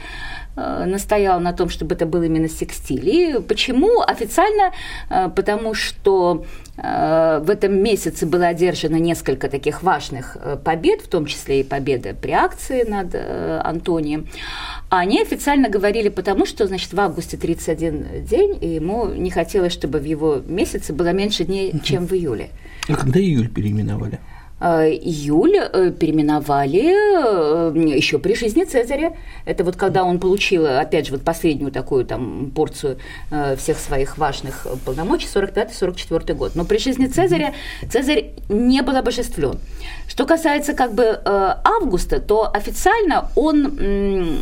настоял на том, чтобы это был именно секстилий. Почему? Официально, э, потому что в этом месяце было одержано несколько таких важных побед, в том числе и победа при акции над Антонием. А они официально говорили потому, что, значит, в августе 31 день, и ему не хотелось, чтобы в его месяце было меньше дней, чем в июле. А когда июль переименовали? Э, июль э, переименовали э, еще при жизни Цезаря. Это вот когда он получил, опять же, вот последнюю такую там порцию всех своих важных полномочий, 45-44 год. Но при жизни Цезаря Цезарь не был обожествлен. Что касается как бы Августа, то официально он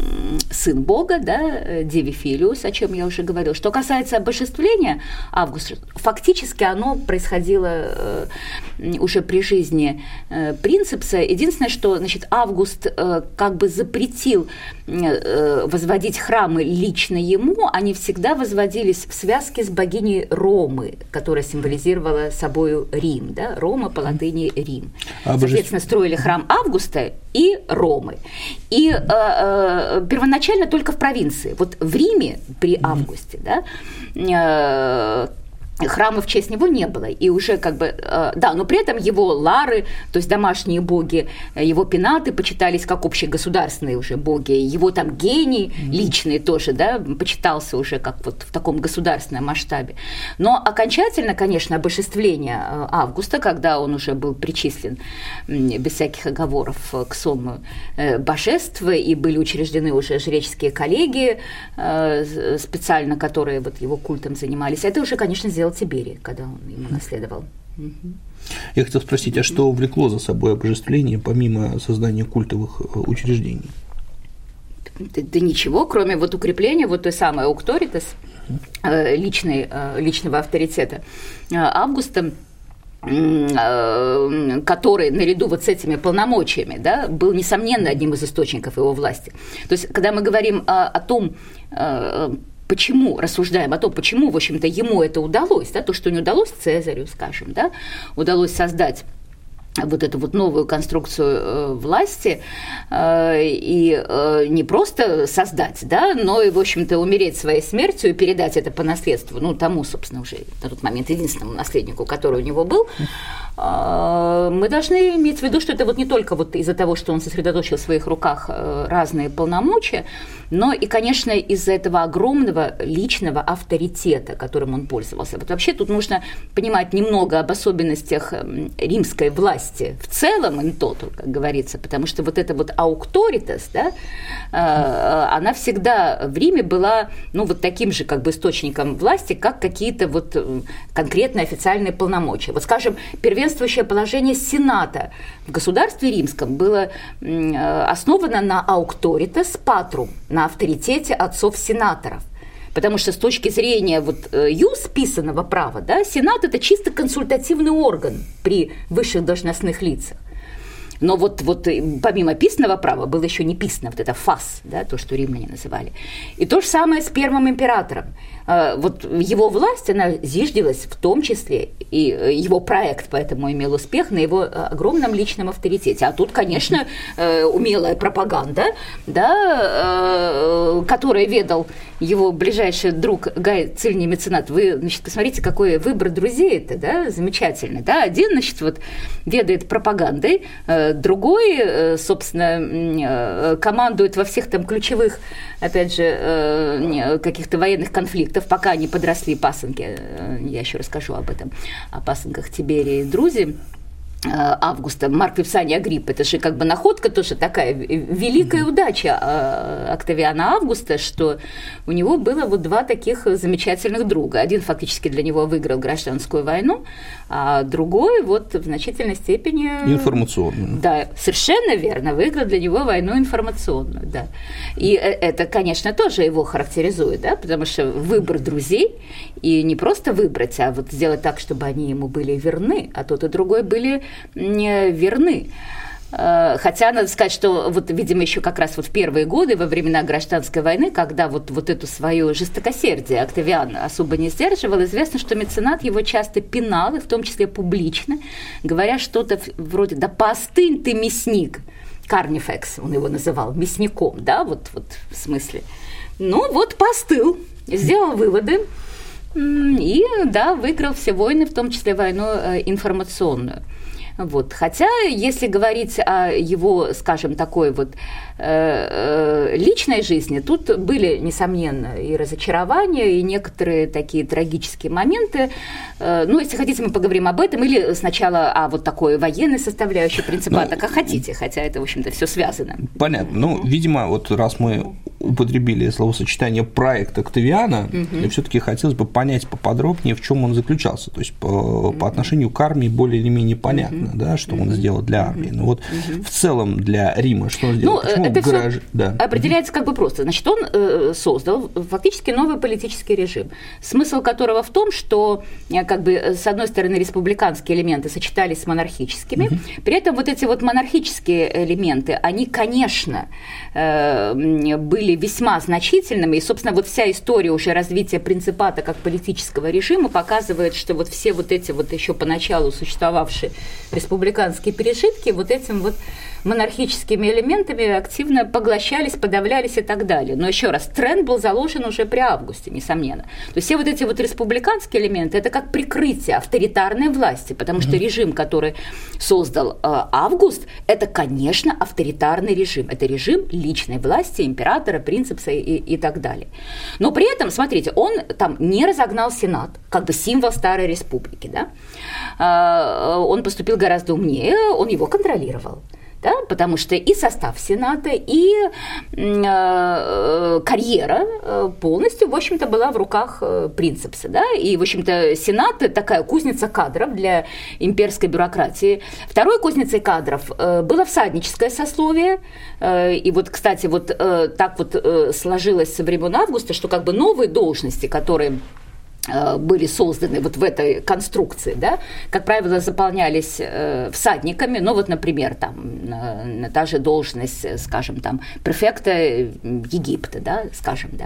сын Бога, да, Деви Филиус, о чем я уже говорил. Что касается обожествления Августа, фактически оно происходило уже при жизни Э, принципса. Единственное, что значит, Август э, как бы запретил э, возводить храмы лично ему, они всегда возводились в связке с богиней Ромы, которая символизировала собой Рим. Да? Рома по латыни Рим. А Соответственно, строили храм Августа и Ромы. И э, э, первоначально только в провинции. Вот в Риме при Августе, да, э, храма в честь него не было. И уже как бы, э, да, но при этом его лары, то есть домашние боги, э, его пенаты почитались как общегосударственные уже боги, его там гений личный тоже, да, почитался уже как вот в таком государственном масштабе. Но окончательно, конечно, обожествление э, Августа, когда он уже был причислен без всяких оговоров к сому божеств, и были учреждены уже жреческие коллегии специально, которые вот его культом занимались, это уже, конечно, сделал Тиберий, когда он ему наследовал. Я хотел спросить, а что влекло за собой обожествление, помимо создания культовых э, учреждений? Да, да ничего, кроме вот укрепления вот той самой аукторитас, э, личной, э, личного авторитета Августа, который наряду вот с этими полномочиями да, был, несомненно, одним из источников его власти. То есть, когда мы говорим о, о том, почему, рассуждаем о том, почему, в общем-то, ему это удалось, да, то, что не удалось Цезарю, скажем, да, удалось создать вот эту вот новую конструкцию э, власти э, и э, не просто создать, да, но и, в общем-то, умереть своей смертью и передать это по наследству, ну, тому, собственно, уже на тот момент единственному наследнику, который у него был, мы должны иметь в виду, что это вот не только вот из-за того, что он сосредоточил в своих руках э, разные полномочия, но и, конечно, из-за этого огромного личного авторитета, которым он пользовался. Вот вообще тут нужно понимать немного об особенностях римской власти в целом, in total, как говорится, потому что вот эта вот аукторитас, да, э, она всегда в Риме была, ну, вот таким же как бы источником власти, как какие-то вот конкретные официальные полномочия. Вот, скажем, первенствующее положение Сената в государстве римском было э, основано на аукторитас патрум, на авторитете отцов-сенаторов. Потому что с точки зрения вот э, юс писанного права, да, Сенат это чисто консультативный орган при высших должностных лицах. Но вот, вот помимо писанного права было еще не писано, вот это фас, да, то, что римляне называли. И то же самое с первым императором. Э, вот его власть, она зиждилась в том числе, и э, его проект поэтому имел успех на его огромном личном авторитете. А тут, конечно, умелая пропаганда, да, которая ведал его ближайший друг Гай Цильний меценат. Вы, значит, посмотрите, какой выбор друзей это, да, замечательно, да. Один, значит, вот ведает пропагандой, другой, собственно, командует во всех там ключевых, опять же, каких-то военных конфликтов, пока не подросли пасынки. Э, я еще расскажу об этом, о пасынках Тиберии и Друзи. Э, августа, Марк Випсания Агрипп, это же как бы находка тоже такая, великая удача э, Октавиана Августа, что у него было вот два таких замечательных друга. Один фактически для него выиграл гражданскую войну, а другой вот в значительной степени... Информационную. Да, совершенно верно, выиграл для него войну информационную, да. И это, конечно, тоже его характеризует, да, потому что выбор друзей, и не просто выбрать, а вот сделать так, чтобы они ему были верны, а тот и другой были верны. Э, хотя надо сказать, что вот, видимо, еще как раз вот в первые годы, во времена гражданской войны, когда вот, вот эту свою жестокосердие Октавиан особо не сдерживал, известно, что меценат его часто пинал, и в том числе публично, говоря что-то вроде «да постынь ты, мясник», Карнифекс он его называл, мясником, да, вот, вот в смысле. Ну вот постыл, сделал выводы, и, да, выиграл все войны, в том числе войну э, информационную. Вот. Хотя, если говорить о его, скажем, такой вот э, э, личной жизни, тут были, несомненно, и разочарования, и некоторые такие трагические моменты. Э, ну, если хотите, мы поговорим об этом, или сначала о вот такой военной составляющей принципата, ну, как хотите, хотя это, в общем-то, все связано. Понятно. Ну, видимо, вот раз мы употребили словосочетание проект Октавиана, угу. все-таки хотелось бы понять поподробнее, в чем он заключался. То есть по, по отношению к армии более или менее понятно, угу. Да, что угу. он сделал для армии. Но вот угу. в целом для Рима что он сделал? Ну, Почему это гараж... все да. определяется как бы просто. Значит, он э, создал фактически новый политический режим, смысл которого в том, что э, как бы с одной стороны республиканские элементы сочетались с монархическими, угу. при этом вот эти вот монархические элементы, они, конечно, э, были весьма значительными, и, собственно, вот вся история уже развития принципата как политического режима показывает, что вот все вот эти вот еще поначалу существовавшие республиканские пережитки вот этим вот монархическими элементами активно поглощались, подавлялись и так далее. Но еще раз, тренд был заложен уже при августе, несомненно. То есть все вот эти вот республиканские элементы, это как прикрытие авторитарной власти, потому что режим, который создал э, Август, это, конечно, авторитарный режим. Это режим личной власти, императора, принципса и, и так далее. Но при этом, смотрите, он там не разогнал Сенат, как бы символ Старой Республики, да? Э, он поступил гораздо умнее, он его контролировал да, потому что и состав Сената, и э, карьера э, полностью, в общем-то, была в руках э, принципса, да, и, в общем-то, Сенат – такая кузница кадров для имперской бюрократии. Второй кузницей кадров э, было всадническое сословие, э, и вот, кстати, вот э, так вот э, сложилось со времен Августа, что как бы новые должности, которые Э, были созданы вот в этой конструкции, да, как правило, заполнялись э, всадниками, ну вот, например, там, э, та же должность, э, скажем, там, префекта Египта, да, скажем, да,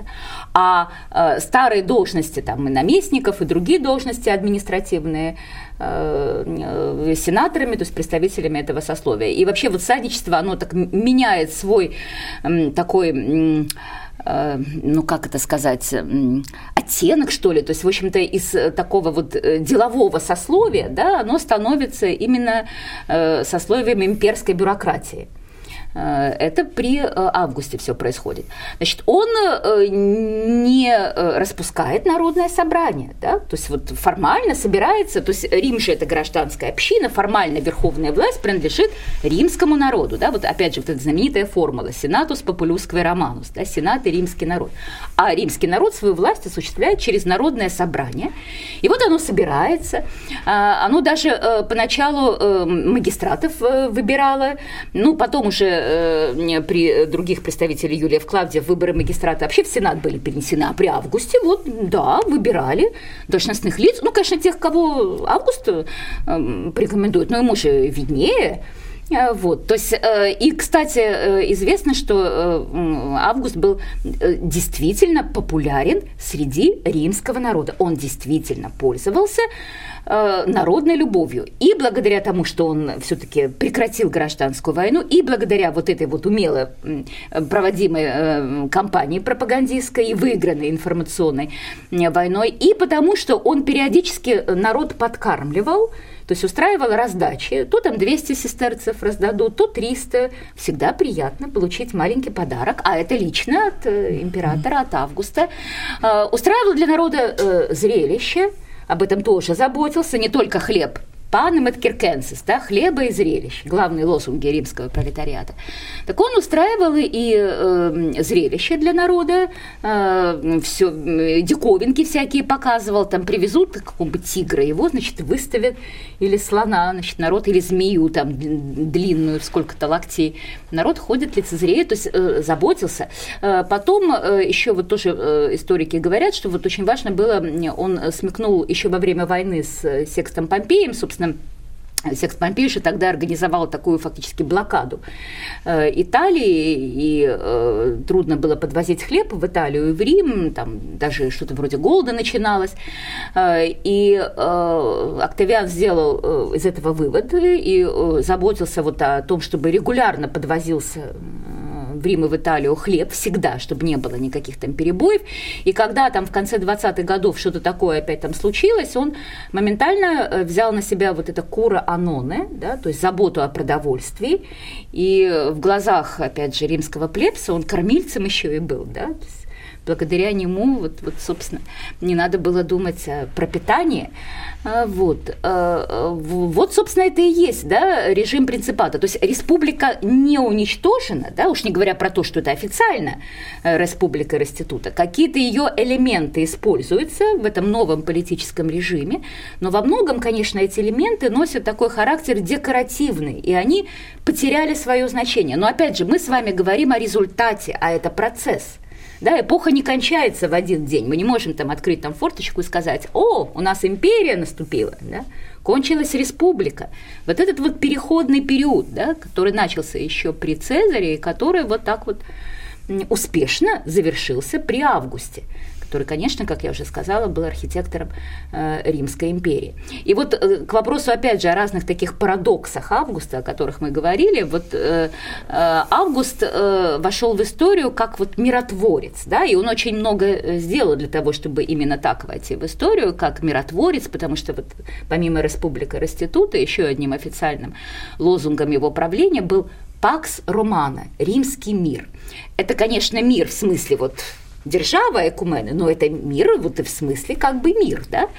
а э, старые должности, там, и наместников, и другие должности административные, э, сенаторами, то есть представителями этого сословия. И вообще вот всадничество, оно так меняет свой э, такой... Э, Э, ну как это сказать, оттенок, что ли. То есть, в общем-то, из такого вот э, делового сословия, да, оно становится именно э, сословием имперской бюрократии. Э, это при э, августе все происходит. Значит, он э, не распускает народное собрание, да? то есть вот формально собирается, то есть Рим же это гражданская община, формально верховная власть принадлежит римскому народу, да, вот опять же вот эта знаменитая формула «сенатус популюскве романус», да, сенат и римский народ. А римский народ свою власть осуществляет через народное собрание, и вот оно собирается, а, оно даже поначалу магистратов выбирало, ну, потом уже э, при других представителей Юлия Клавдия выборы магистрата вообще в Сенат были перенесены, а при Августе вот, да, выбирали должностных лиц, ну, конечно, тех, кого Август э, порекомендует, но ему же виднее, Вот, то есть, и, кстати, известно, что Август был действительно популярен среди римского народа. Он действительно пользовался Э, народной любовью. И благодаря тому, что он все-таки прекратил гражданскую войну, и благодаря вот этой вот умело проводимой э, кампании пропагандистской и выигранной информационной войной, и потому что он периодически народ подкармливал, то есть устраивал раздачи. То там 200 сестерцев раздадут, то 300. Всегда приятно получить маленький подарок, а это лично от э, императора, от Августа. Устраивал для народа зрелище, об этом тоже заботился, не только хлеб панем et circenses, да, хлеба и зрелищ, главные лозунги римского пролетариата. Так он устраивал и э, зрелища для народа, э, все, диковинки всякие показывал, там привезут какого-нибудь тигра, его, значит, выставят, или слона, значит, народ, или змею там длинную, сколько-то локтей. Народ ходит, лицезреет, то есть э, заботился. Э, потом э, еще вот тоже э, историки говорят, что вот очень важно было, он смекнул еще во время войны с Секстом Помпеем, собственно, собственно, Секс Помпейши тогда организовал такую фактически блокаду э, Италии, и э, трудно было подвозить хлеб в Италию и в Рим, там даже что-то вроде голода начиналось. Э, и э, Октавиан сделал э, из этого вывод и э, заботился вот о том, чтобы регулярно подвозился в Рим и в Италию хлеб всегда, чтобы не было никаких там перебоев. И когда там в конце 20-х годов что-то такое опять там случилось, он моментально э, взял на себя вот это кура аноне, да, то есть заботу о продовольствии. И в глазах, опять же, римского плебса он кормильцем еще и был, да, то есть благодаря нему, вот, вот, собственно, не надо было думать про питание. А, вот, а, вот, собственно, это и есть, да, режим принципата. То есть республика не уничтожена, да, уж не говоря про то, что это официально э, республика Реститута. Какие-то ее элементы используются в этом новом политическом режиме, но во многом, конечно, эти элементы носят такой характер декоративный, и они потеряли свое значение. Но опять же, мы с вами говорим о результате, а это процесс – да, эпоха не кончается в один день. Мы не можем там открыть там форточку и сказать, о, у нас империя наступила, да? кончилась республика. Вот этот вот переходный период, да, который начался еще при Цезаре, и который вот так вот успешно завершился при Августе который, конечно, как я уже сказала, был архитектором э, Римской империи. И вот э, к вопросу, опять же, о разных таких парадоксах Августа, о которых мы говорили, вот э, Август вошел в историю как вот миротворец, да, и он очень много сделал для того, чтобы именно так войти в историю, как миротворец, потому что вот помимо Республика Реститута, еще одним официальным лозунгом его правления был «Пакс Романа» – римский мир. Это, конечно, мир в смысле вот держава Экумены, но это мир, вот и в смысле как бы мир, да,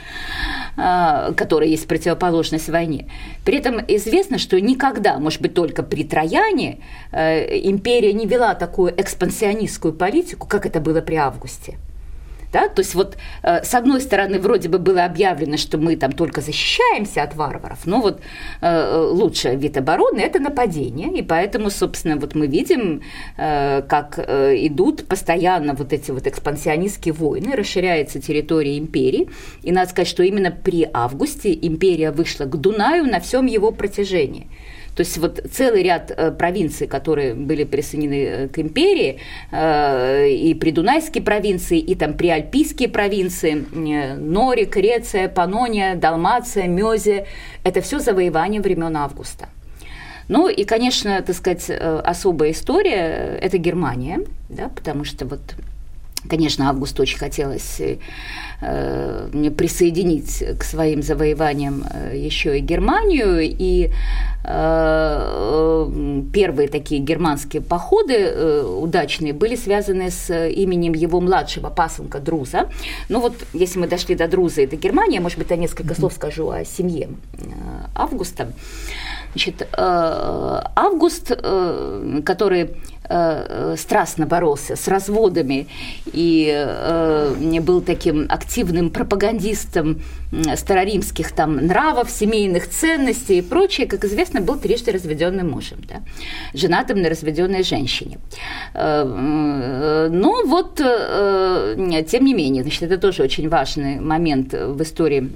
а, который есть противоположность войне. При этом известно, что никогда, может быть, только при Трояне э, империя не вела такую экспансионистскую политику, как это было при Августе. Да? То есть вот э, с одной стороны вроде бы было объявлено, что мы там только защищаемся от варваров, но вот э, лучший вид обороны – это нападение, и поэтому, собственно, вот мы видим, э, как идут постоянно вот эти вот экспансионистские войны, расширяется территория империи, и надо сказать, что именно при августе империя вышла к Дунаю на всем его протяжении – то есть вот целый ряд э, провинций, которые были присоединены э, к империи, э, и придунайские провинции, и там приальпийские провинции, Нори, Креция, Панония, Далмация, Мёзе, это все завоевание времен Августа. Ну и, конечно, так сказать, особая история – это Германия, да, потому что вот Конечно, Августу очень хотелось э, присоединить к своим завоеваниям э, еще и Германию, и э, первые такие германские походы э, удачные были связаны с именем его младшего пасынка Друза. Ну вот, если мы дошли до Друза и до Германии, может быть, я несколько слов скажу о семье э, Августа. Значит, э, Август, э, который э, страстно боролся с разводами и э, был таким активным пропагандистом староримских там нравов, семейных ценностей и прочее, как известно, был трижды разведенным мужем, да, женатым на разведенной женщине. Э, э, ну вот, э, тем не менее, значит, это тоже очень важный момент в истории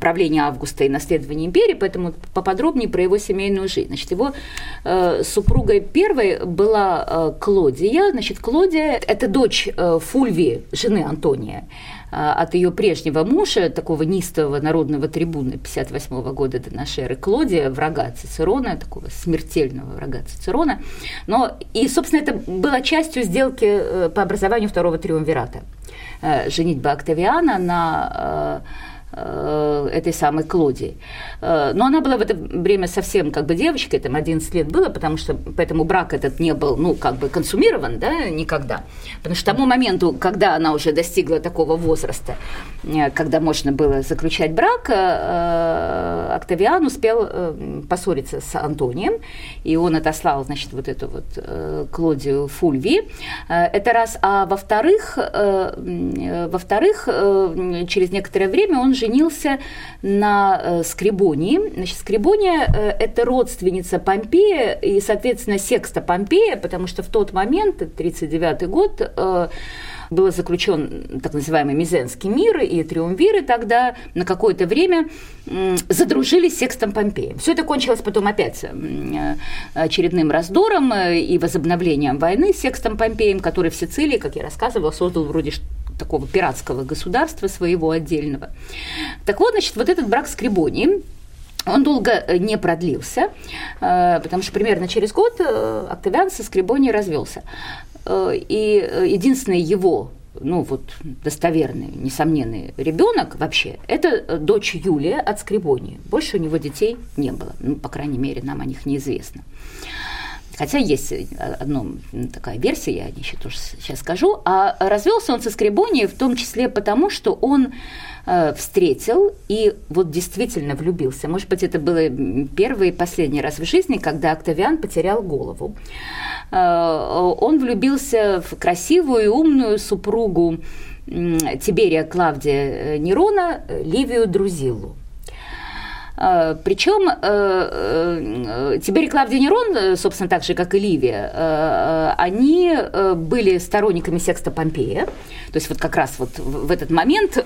правления Августа и наследования империи, поэтому поподробнее про его семейную жизнь. Значит, его супругой первой была Клодия. Значит, Клодия – это дочь Фульвии, жены Антония. А, от ее прежнего мужа, такого нистого народного трибуна 58 года до нашей эры, Клодия, врага Цицерона, такого смертельного врага Цицерона. Но, и, собственно, это было частью сделки э, по образованию второго триумвирата. Э, женитьба Октавиана на Э, этой самой Клодии. Э, но она была в это время совсем как бы девочкой, там 11 лет было, потому что поэтому брак этот не был, ну, как бы консумирован, да, никогда. Потому что к тому моменту, когда она уже достигла такого возраста, э, когда можно было заключать брак, Октавиан успел поссориться с Антонием, и он отослал, значит, вот эту вот Клодию Фульви. Это раз. А во-вторых, во-вторых, через некоторое время он женился на э, Скрибонии. Значит, Скрибония э, – это родственница Помпея и, соответственно, секста Помпея, потому что в тот момент, 1939 год, э, был заключен так называемый Мизенский мир, и триумвиры тогда на какое-то время задружились с Секстом Помпеем. Все это кончилось потом опять очередным раздором и возобновлением войны с Секстом Помпеем, который в Сицилии, как я рассказывала, создал вроде такого пиратского государства своего отдельного. Так вот, значит, вот этот брак с Крибонием, он долго э, не продлился, э, потому что примерно через год э, Октавиан со Скрибонией развелся. И единственный его ну вот достоверный, несомненный ребенок вообще, это дочь Юлия от Скрибонии. Больше у него детей не было, ну, по крайней мере, нам о них неизвестно. Хотя есть э, одна такая версия, я еще тоже сейчас скажу. А развелся он со Скребонией в том числе потому, что он э, встретил и вот действительно влюбился. Может быть, это было первый и последний раз в жизни, когда Октавиан потерял голову. Э, он влюбился в красивую и умную супругу Тиберия Клавдия Нерона Ливию Друзилу. А, Причем э, э, Тиберий Клавдий Нерон, собственно, так же, как и Ливия, э, они были сторонниками секста Помпея, то есть вот как раз вот в этот момент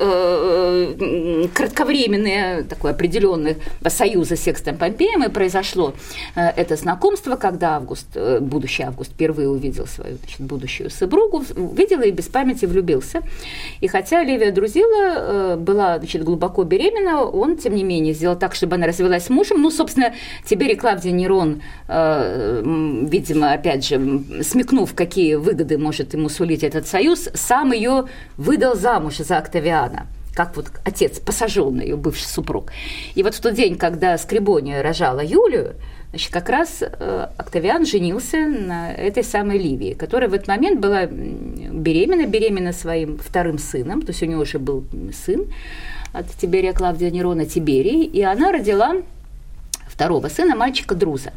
кратковременное такое определенное союза с Секстом Помпеем и произошло это знакомство, когда Август, будущий Август впервые увидел свою значит, будущую супругу, увидел и без памяти влюбился. И хотя Ливия Друзила была значит, глубоко беременна, он, тем не менее, сделал так, чтобы она развелась с мужем. Ну, собственно, Тиберий Клавдий Нерон, э, видимо, опять же, смекнув, какие выгоды может ему сулить этот союз, сам ее выдал замуж за Октавиана как вот отец посажен на ее бывший супруг. И вот в тот день, когда Скрибония рожала Юлию, значит, как раз э, Октавиан женился на этой самой Ливии, которая в этот момент была беременна, беременна своим вторым сыном, то есть у нее уже был сын, от Тиберия Клавдия Нерона Тиберии, и она родила второго сына, мальчика Друза.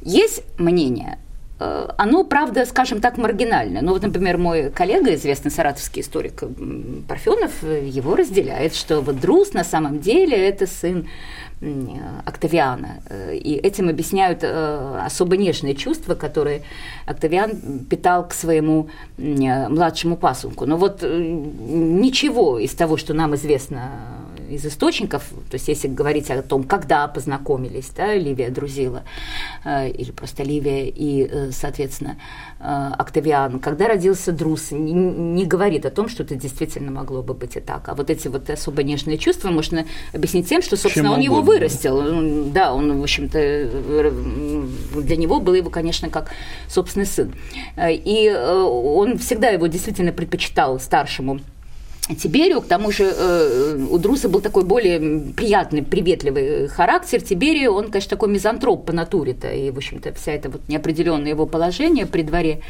Есть мнение, э, оно, правда, скажем так, маргинальное. Ну, вот, например, мой коллега, известный саратовский историк Парфенов, его разделяет, что вот Друз на самом деле это сын Октавиана. Э, и этим объясняют э, особо нежные чувства, которые Октавиан питал к своему младшему пасунку. Но вот ничего из того, что нам известно из источников, то есть если говорить о том, когда познакомились, да, Ливия Друзила, э, или просто Ливия и, э, соответственно, э, Октавиан, когда родился Друз, не, не говорит о том, что это действительно могло бы быть и так. А вот эти вот особо нежные чувства можно объяснить тем, что, собственно, Чем он его вырастил. Да, он, в общем-то, для него был его, конечно, как собственный сын. И он всегда его действительно предпочитал старшему Тиберию, к тому же э, у Друса был такой более приятный, приветливый характер. Тиберию, он, конечно, такой мизантроп по натуре-то, и, в общем-то, вся эта вот неопределенное его положение при дворе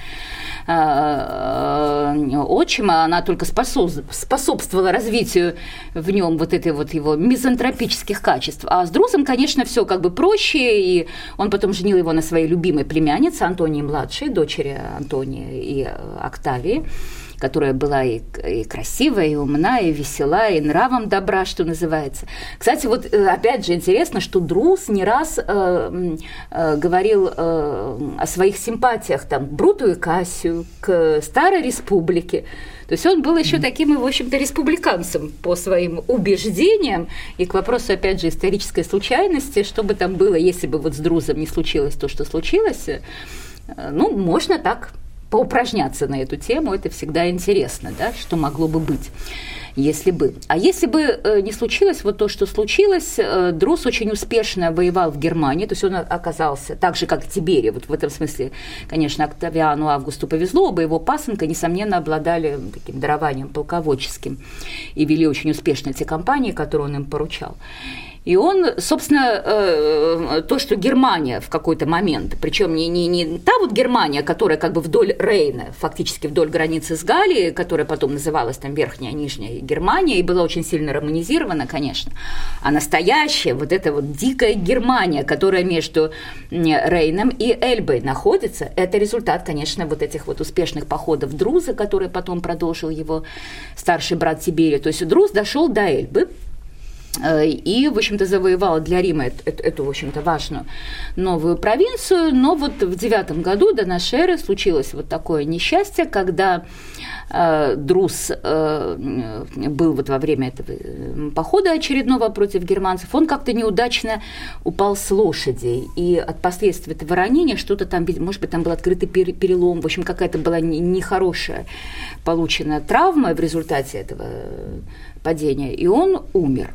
отчима, она только способствовала развитию в нем вот этой вот его мизантропических качеств. А с Друзом, конечно, все как бы проще, и он потом женил его на своей любимой племяннице Антонии младшей, дочери Антонии и Октавии которая была и, и красивая, и умна, и весела, и нравом добра, что называется. Кстати, вот э, опять же интересно, что Друз не раз э, э, говорил э, о своих симпатиях там, к Бруту и Кассию, к Старой Республике. То есть он был еще таким, в общем-то, республиканцем по своим убеждениям. И к вопросу, опять же, исторической случайности, что бы там было, если бы вот с Друзом не случилось то, что случилось, э, ну, можно так поупражняться на эту тему, это всегда интересно, да, что могло бы быть, если бы. А если бы э, не случилось вот то, что случилось, э, Друс очень успешно воевал в Германии, то есть он оказался так же, как Тиберий, вот в этом смысле, конечно, Октавиану Августу повезло, оба его пасынка, несомненно, обладали таким дарованием полководческим и вели очень успешно те кампании, которые он им поручал. И он, собственно, э, то, что Германия в какой-то момент, причем не, не, не та вот Германия, которая как бы вдоль Рейна, фактически вдоль границы с Галией, которая потом называлась там Верхняя, Нижняя Германия, и была очень сильно романизирована, конечно, а настоящая вот эта вот дикая Германия, которая между Рейном и Эльбой находится, это результат, конечно, вот этих вот успешных походов Друза, который потом продолжил его старший брат Тиберия. То есть Друз дошел до Эльбы, Э, и, в общем-то, завоевала для Рима эту, эту, в общем-то, важную новую провинцию. Но вот в девятом году до нашей эры случилось вот такое несчастье, когда э, Друз э, был вот во время этого э, похода очередного против германцев, он как-то неудачно упал с лошади, и от последствий этого ранения что-то там, может быть, там был открытый перелом, в общем, какая-то была нехорошая получена травма в результате этого падения, и он умер.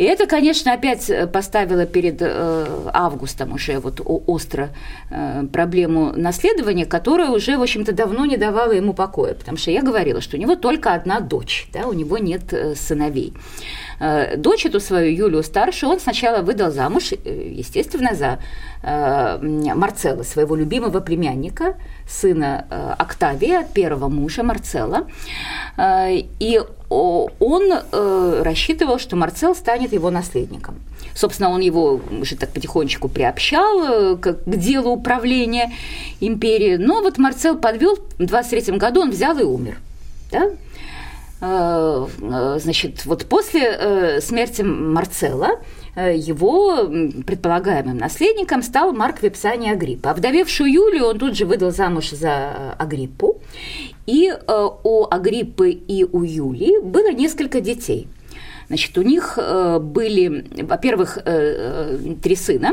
И это, конечно, опять э, поставило перед э, Августом уже вот остро э, проблему наследования, которая уже, в общем-то, давно не давала ему покоя, потому что я говорила, что у него только одна дочь, да, у него нет сыновей. Дочь эту свою, Юлию старшую, он сначала выдал замуж, естественно, за Марцела, своего любимого племянника, сына Октавия, первого мужа Марцела. И он э, рассчитывал, что Марцел станет его наследником. Собственно, он его уже так потихонечку приобщал э, к, к делу управления империей. Но вот Марцел подвел, в 23 году он взял и умер. Да? Э, э, значит, вот после смерти Марцела его предполагаемым наследником стал Марк Випсани Агриппа. Овдовевшую Юлию он тут же выдал замуж за Агриппу. И э, у Агриппы и у Юлии было несколько детей. Значит, у них э, были, во-первых, э, три сына,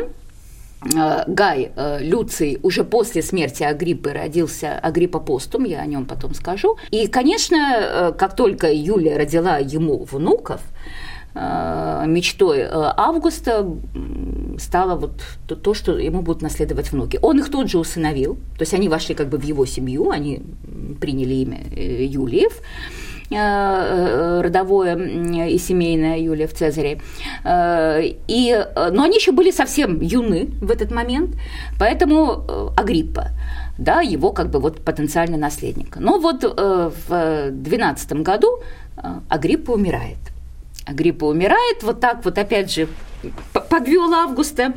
Гай Люций уже после смерти Агриппы родился Агриппа Постум, я о нем потом скажу. И, конечно, как только Юлия родила ему внуков, Э, мечтой э, Августа стало вот то, что ему будут наследовать внуки. Он их тут же усыновил, то есть они вошли как бы в его семью, они приняли имя э, Юлиев родовое и семейное Юлия в Цезаре. И, но они еще были совсем юны в этот момент, поэтому Агриппа, да, его как бы вот потенциальный наследник. Но вот в 12 году Агриппа умирает – Агриппа умирает, вот так вот опять же подвел Августа.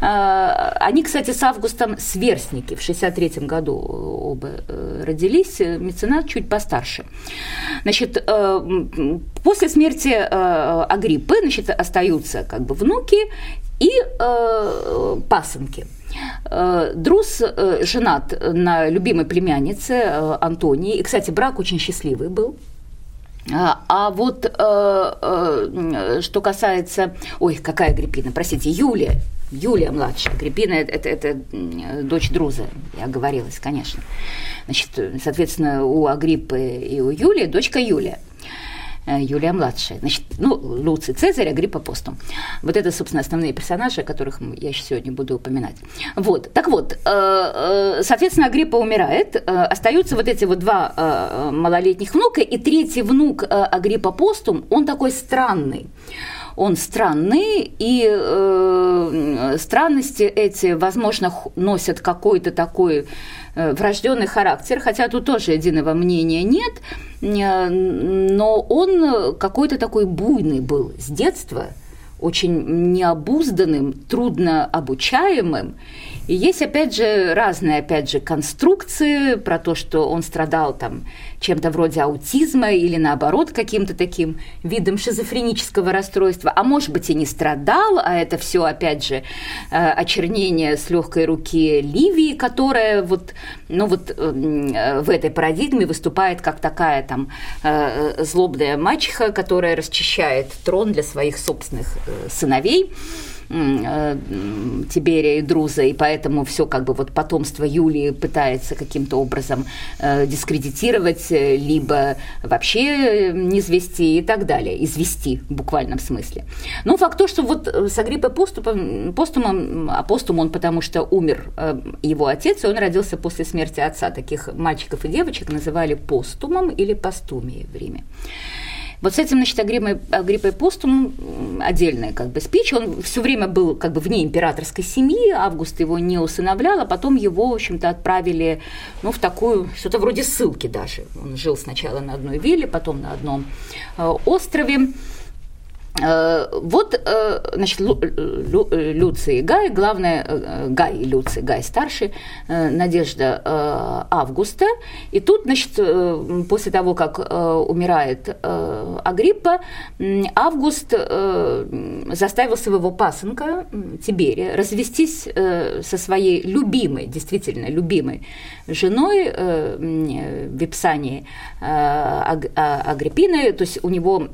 А, они, кстати, с Августом сверстники. В 63 году оба э, родились, меценат чуть постарше. Значит, э, после смерти э, Агриппы, значит, остаются как бы внуки и пасынки. Друз женат на любимой племяннице Антонии. И, кстати, брак очень счастливый был. А, а вот э, э, что касается... Ой, какая Агриппина, простите, Юлия. Юлия младшая. Агриппина это, это, дочь Друза, я оговорилась, конечно. Значит, соответственно, у Агриппы и у Юлии дочка Юлия. Э, Юлия младшая. Значит, ну, Луций Цезарь, Агриппа Постум. Вот это, собственно, основные персонажи, о которых я сегодня буду упоминать. Вот. Так вот, э, э, соответственно, Агриппа умирает, остаются вот эти вот два малолетних внука, и третий внук Агриппа Постум, он такой странный. Он странный, и э, странности эти, возможно, носят какой-то такой э, врожденный характер, хотя тут тоже единого мнения нет, э, но он какой-то такой буйный был с детства, очень необузданным, трудно обучаемым, и есть, опять же, разные, опять же, конструкции про то, что он страдал там чем-то вроде аутизма или наоборот каким-то таким видом шизофренического расстройства, а может быть и не страдал, а это все опять же э, очернение с легкой руки Ливии, которая вот, ну вот э, в этой парадигме выступает как такая там э, злобная мачеха, которая расчищает трон для своих собственных сыновей. Э, Тиберия и Друза, и поэтому все как бы вот потомство Юлии пытается каким-то образом э, дискредитировать, э, либо вообще не извести и так далее, извести в буквальном смысле. Но факт то, что вот с Агриппой поступом, постумом, а постум он потому что умер его отец, и он родился после смерти отца. Таких мальчиков и девочек называли постумом или постумией в Риме. Вот с этим, значит, Агриппой, Агриппой Постум отдельная как бы спич, он все время был как бы вне императорской семьи, Август его не усыновлял, а потом его, в общем-то, отправили, ну, в такую, что-то вроде ссылки даже. Он жил сначала на одной вилле, потом на одном э, острове. Э, вот, э, значит, Лу, Лу, Люций и Гай, главное, э, Гай и Люций, Гай старший, Надежда Августа. И тут, значит, после того, как умирает Агриппа, Август заставил своего пасынка Тиберия развестись со своей любимой, действительно любимой женой в Ипсании Агриппиной, то есть у него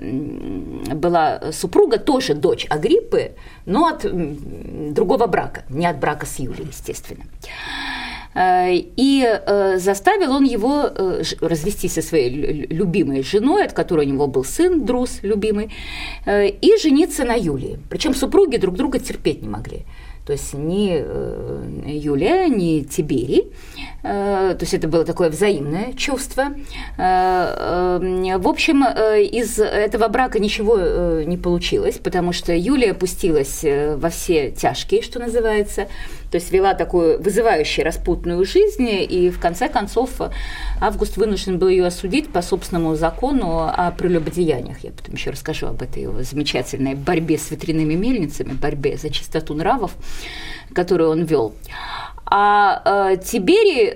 была супруга тоже дочь Агриппы, но от другого брака, не от брака с Юлией, естественно. Э, и э, заставил он его э, развестись со своей любимой женой, от которой у него был сын, Друз любимый, и жениться на Юлии. Причем супруги друг друга терпеть не могли то есть ни э, Юлия, ни Тиберий. Э, то есть это было такое взаимное чувство. Э, в общем, из этого брака ничего не получилось, потому что Юлия опустилась во все тяжкие, что называется, то есть вела такую вызывающую распутную жизнь, и в конце концов Август вынужден был ее осудить по собственному закону о прелюбодеяниях. Я потом еще расскажу об этой его замечательной борьбе с ветряными мельницами, борьбе за чистоту нравов, которую он вел. А э, Тиберий э,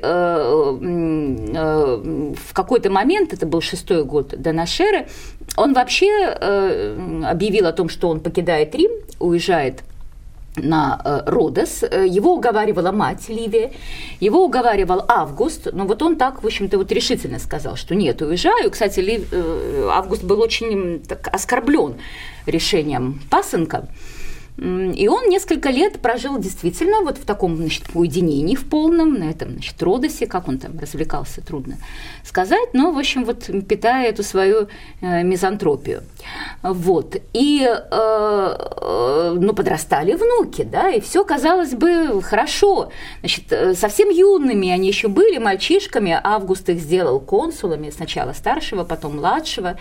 э, в какой-то момент, это был шестой год до Нашеры, он вообще э, объявил о том, что он покидает Рим, уезжает на э, Родос. Его уговаривала мать Ливия, его уговаривал Август, но вот он так, в общем-то, вот решительно сказал, что нет, уезжаю. Кстати, Лив, э, Август был очень так, оскорблен решением пасынка, и он несколько лет прожил действительно вот в таком, значит, уединении в полном, на этом, значит, Родосе, как он там развлекался, трудно сказать, но, в общем, вот питая эту свою э, мизантропию. Вот. И, э, э, ну, подрастали внуки, да, и все казалось бы хорошо. Значит, совсем юными они еще были, мальчишками, Август их сделал консулами, сначала старшего, потом младшего,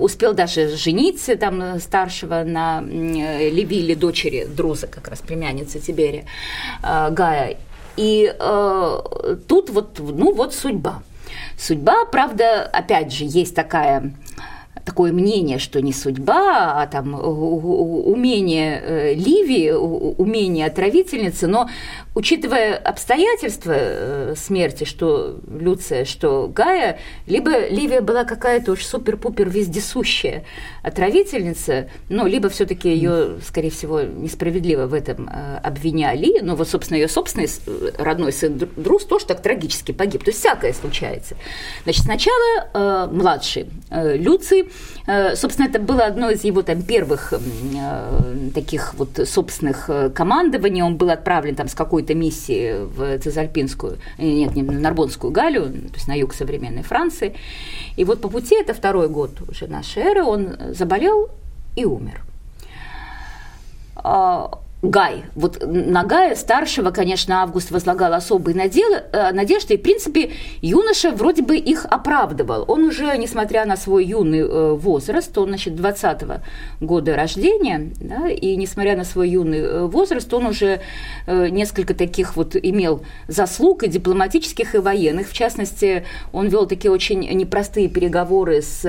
успел даже жениться там старшего на Левиле, дочери Друза, как раз племянницы Тиберия, э, Гая. И э, тут вот, ну вот судьба. Судьба, правда, опять же, есть такая такое мнение, что не судьба, а там умение э, Ливии, умение отравительницы, но учитывая обстоятельства э, смерти, что Люция, что Гая, либо Ливия была какая-то уж супер-пупер вездесущая отравительница, ну, либо все таки ее, скорее всего, несправедливо в этом э, обвиняли, но вот, собственно, ее собственный родной сын Друз тоже так трагически погиб, то есть всякое случается. Значит, сначала э, младший э, Люций, э, собственно, это было одно из его там первых э, таких вот собственных командований, он был отправлен там с какой какой-то миссии в Цезальпинскую, э, нет, не Нарбонскую Галию, то есть на юг современной Франции. И вот по пути, это второй год уже нашей эры, он заболел и умер. Гай. Вот на Гая старшего, конечно, Август возлагал особые э, надежды, и, в принципе, юноша вроде бы их оправдывал. Он уже, несмотря на свой юный э, возраст, он, значит, 20-го года рождения, да, и несмотря на свой юный э, возраст, он уже несколько таких вот имел заслуг и дипломатических, и военных. В частности, он вел такие очень непростые переговоры с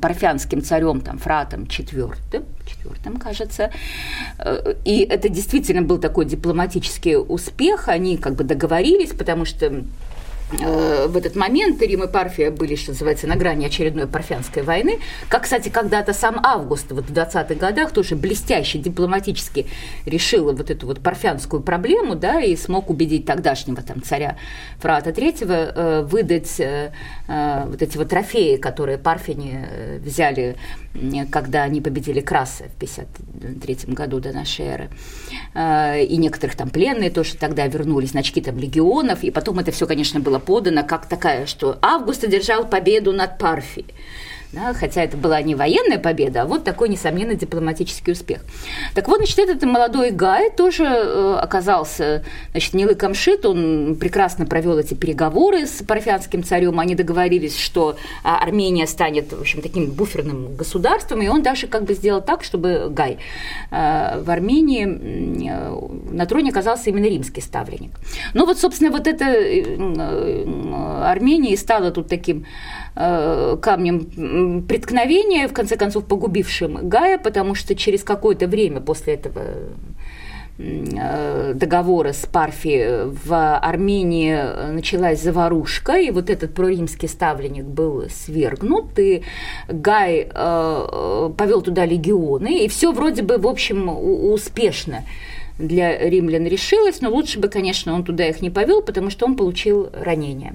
парфянским царем, там, Фратом IV, четвертом, кажется. И это действительно был такой дипломатический успех. Они как бы договорились, потому что Э, в этот момент Рим и Парфия были, что называется, на грани очередной парфянской войны, как, кстати, когда-то сам Август вот в 20-х годах тоже блестяще дипломатически решил вот эту вот парфянскую проблему, да, и смог убедить тогдашнего там царя Фрата III э, выдать э, вот эти вот трофеи, которые парфяне взяли, когда они победили Краса в 53 году до нашей эры. И некоторых там пленные тоже тогда вернулись, значки там легионов, и потом это все, конечно, было подано как такая, что Август одержал победу над Парфией да, хотя это была не военная победа, а вот такой, несомненно, дипломатический успех. Так вот, значит, этот молодой Гай тоже э, оказался, значит, не лыком шит, он прекрасно провел эти переговоры с парфянским царем, они договорились, что а, Армения станет, в общем, таким буферным государством, и он даже как бы сделал так, чтобы Гай э, в Армении э, на троне оказался именно римский ставленник. Ну вот, собственно, вот эта Армения и стала тут таким Э, камнем преткновения, в конце концов погубившим Гая, потому что через какое-то время после этого э, договора с Парфи в Армении началась заварушка, и вот этот проримский ставленник был свергнут, и Гай э, повел туда легионы, и все вроде бы, в общем, успешно для римлян решилось, но лучше бы, конечно, он туда их не повел, потому что он получил ранение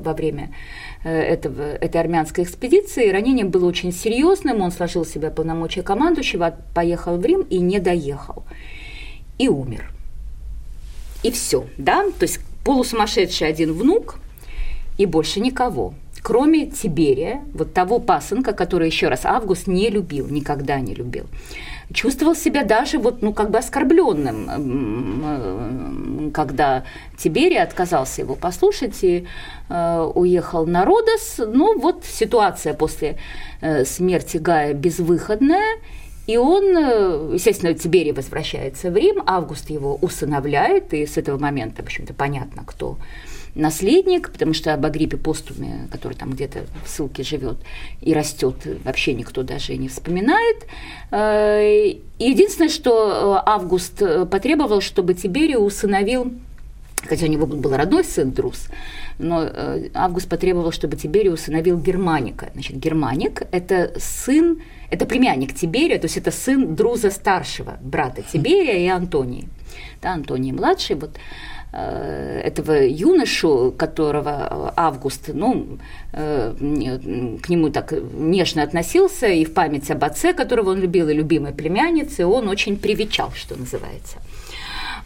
во время Э, этого, этой армянской экспедиции. Ранение было очень серьезным, он сложил в себя полномочия командующего, поехал в Рим и не доехал. И умер. И все, да, то есть полусумасшедший один внук и больше никого кроме Тиберия, вот того пасынка, который, еще раз, Август не любил, никогда не любил чувствовал себя даже вот, ну, как бы оскорбленным, когда Тиберий отказался его послушать и э, уехал на Родос. Ну, вот ситуация после э, смерти Гая безвыходная, и он, э, естественно, Тиберий возвращается в Рим, Август его усыновляет, и с этого момента, в общем-то, понятно, кто наследник, потому что об Агриппе Постуме, который там где-то в ссылке живет и растет, вообще никто даже не вспоминает. Э, единственное, что э, Август э, потребовал, чтобы Тиберий усыновил хотя у него был родной сын Друз, но Август потребовал, чтобы Тиберий усыновил Германика. Значит, Германик – это сын, это племянник Тиберия, то есть это сын Друза старшего, брата Тиберия и Антонии. Да, Антоний младший, вот этого юношу, которого Август, ну, э, к нему так нежно относился, и в память об отце, которого он любил, и любимой племяннице, он очень привечал, что называется.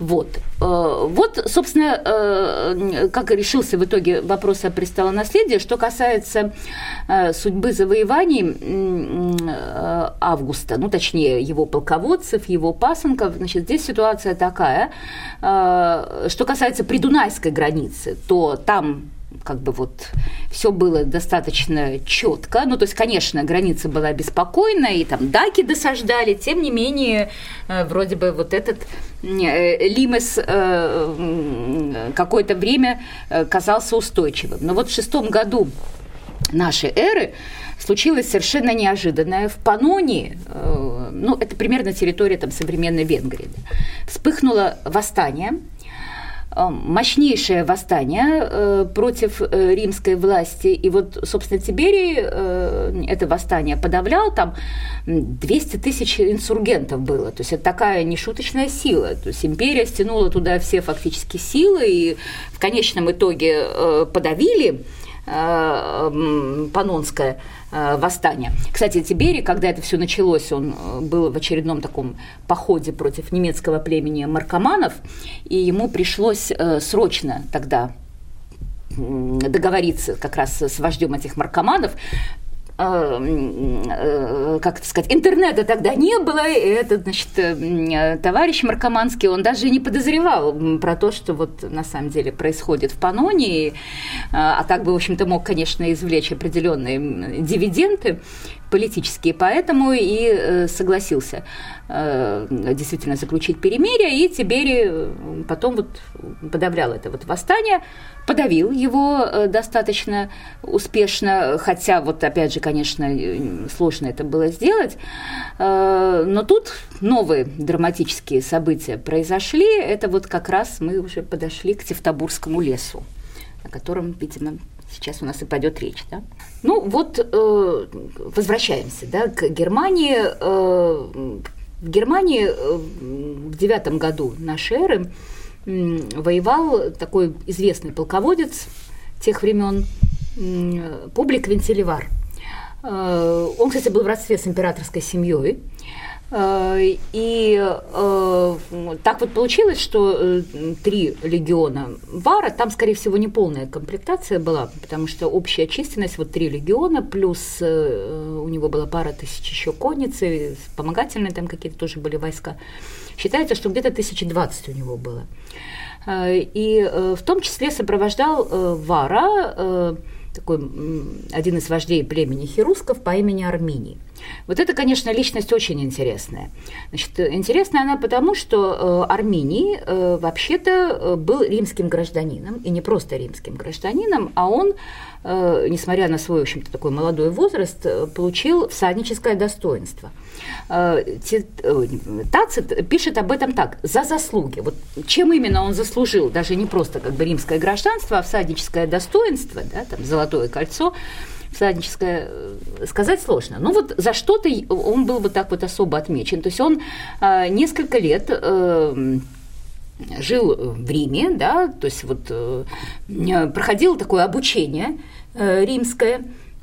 Вот. Э, вот, собственно, э, как решился в итоге вопрос о престолонаследии. Что касается э, судьбы завоеваний Августа, ну, точнее, его полководцев, его пасынков, значит, здесь ситуация такая. Что касается придунайской границы, то там как бы вот все было достаточно четко. Ну, то есть, конечно, граница была беспокойная, и там даки досаждали, тем не менее, э, вроде бы вот этот э, Лимес э, какое-то время казался устойчивым. Но вот в шестом году нашей эры случилось совершенно неожиданное. В Панонии, ну, это примерно территория там, современной Венгрии, вспыхнуло восстание – мощнейшее восстание э, против э, римской власти. И вот, собственно, Тиберий это восстание подавлял, там 200 тысяч инсургентов было. То есть это такая нешуточная сила. То есть империя стянула туда все фактически силы и в конечном итоге подавили Панонское Э, восстания. Кстати, Тибери, когда это все началось, он э, был в очередном таком походе против немецкого племени маркоманов, и ему пришлось э, срочно тогда договориться как раз с вождем этих маркоманов, э, как это сказать, интернета тогда не было, и этот, значит, товарищ Маркоманский, он даже не подозревал про то, что вот на самом деле происходит в Панонии, а так бы, в общем-то, мог, конечно, извлечь определенные дивиденды политические, поэтому и согласился действительно заключить перемирие, и Тибери потом вот подавлял это вот восстание, подавил его э, достаточно успешно, хотя вот опять же, конечно, э, сложно это было сделать. Э, но тут новые драматические события произошли. Это вот как раз мы уже подошли к Тевтобурскому лесу, о котором, видимо, сейчас у нас и пойдет речь. Да? Ну вот возвращаемся да, к Германии. В Германии в девятом году нашей эры воевал такой известный полководец тех времен Публик Вентилевар. Э, он, кстати, был в родстве с императорской семьей. Э, и э, так вот получилось, что три легиона Вара, там, скорее всего, не полная комплектация была, потому что общая численность, вот три легиона, плюс у него была пара тысяч еще конницы, вспомогательные там какие-то тоже были войска. Считается, что где-то 1020 у него было. Э, и э, в том числе сопровождал э, Вара, такой один из вождей племени херусков по имени Арминий. Вот это, конечно, личность очень интересная. Значит, интересная она потому, что Арминий вообще-то был римским гражданином, и не просто римским гражданином, а он Э, несмотря на свой, в общем-то, такой молодой возраст, э, получил всадническое достоинство. Э, Тацит пишет об этом так, за заслуги. Вот чем именно он заслужил, даже не просто как бы римское гражданство, а всадническое достоинство, да, там, золотое кольцо, всадническое, сказать сложно. Ну вот за что-то он был вот так вот особо отмечен. То есть он несколько лет жил в Риме, да, то есть вот э, проходил такое обучение э, римское,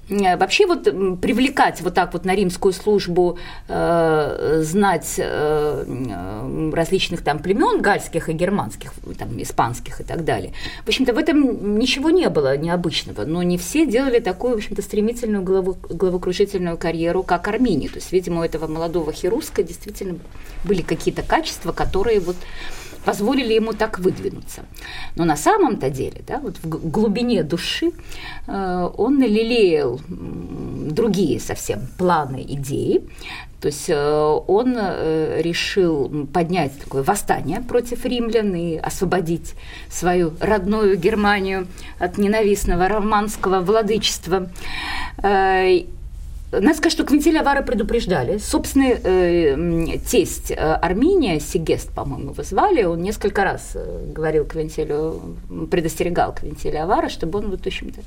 Вообще вот привлекать вот так вот на римскую службу, э, знать э, различных там племен гальских и германских, там испанских и так далее. В общем-то в этом ничего не было необычного, но не все делали такую, в общем-то, стремительную голову, головокружительную карьеру, как Армини. То есть, видимо, у этого молодого хируска действительно были какие-то качества, которые вот позволили ему так выдвинуться. Но на самом-то деле, да, вот в глубине души э, он лелеял другие совсем планы, идеи. То есть э, он э, решил поднять такое восстание против римлян и освободить свою родную Германию от ненавистного романского владычества. Надо сказать, что Квинтиля Вара предупреждали. Собственный э, тесть э, Армения, Сигест, по-моему, его звали, он несколько раз э, говорил Квинтилю, предостерегал Квинтиля Авара, чтобы он, вот, в общем-то,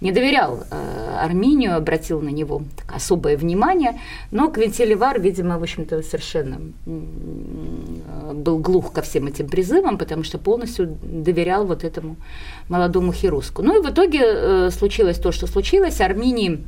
не доверял э, Армению, обратил на него так, особое внимание, но Квинтиль Вар, видимо, в общем-то, совершенно э, был глух ко всем этим призывам, потому что полностью доверял вот этому молодому хируску. Ну и в итоге э, случилось то, что случилось. Армении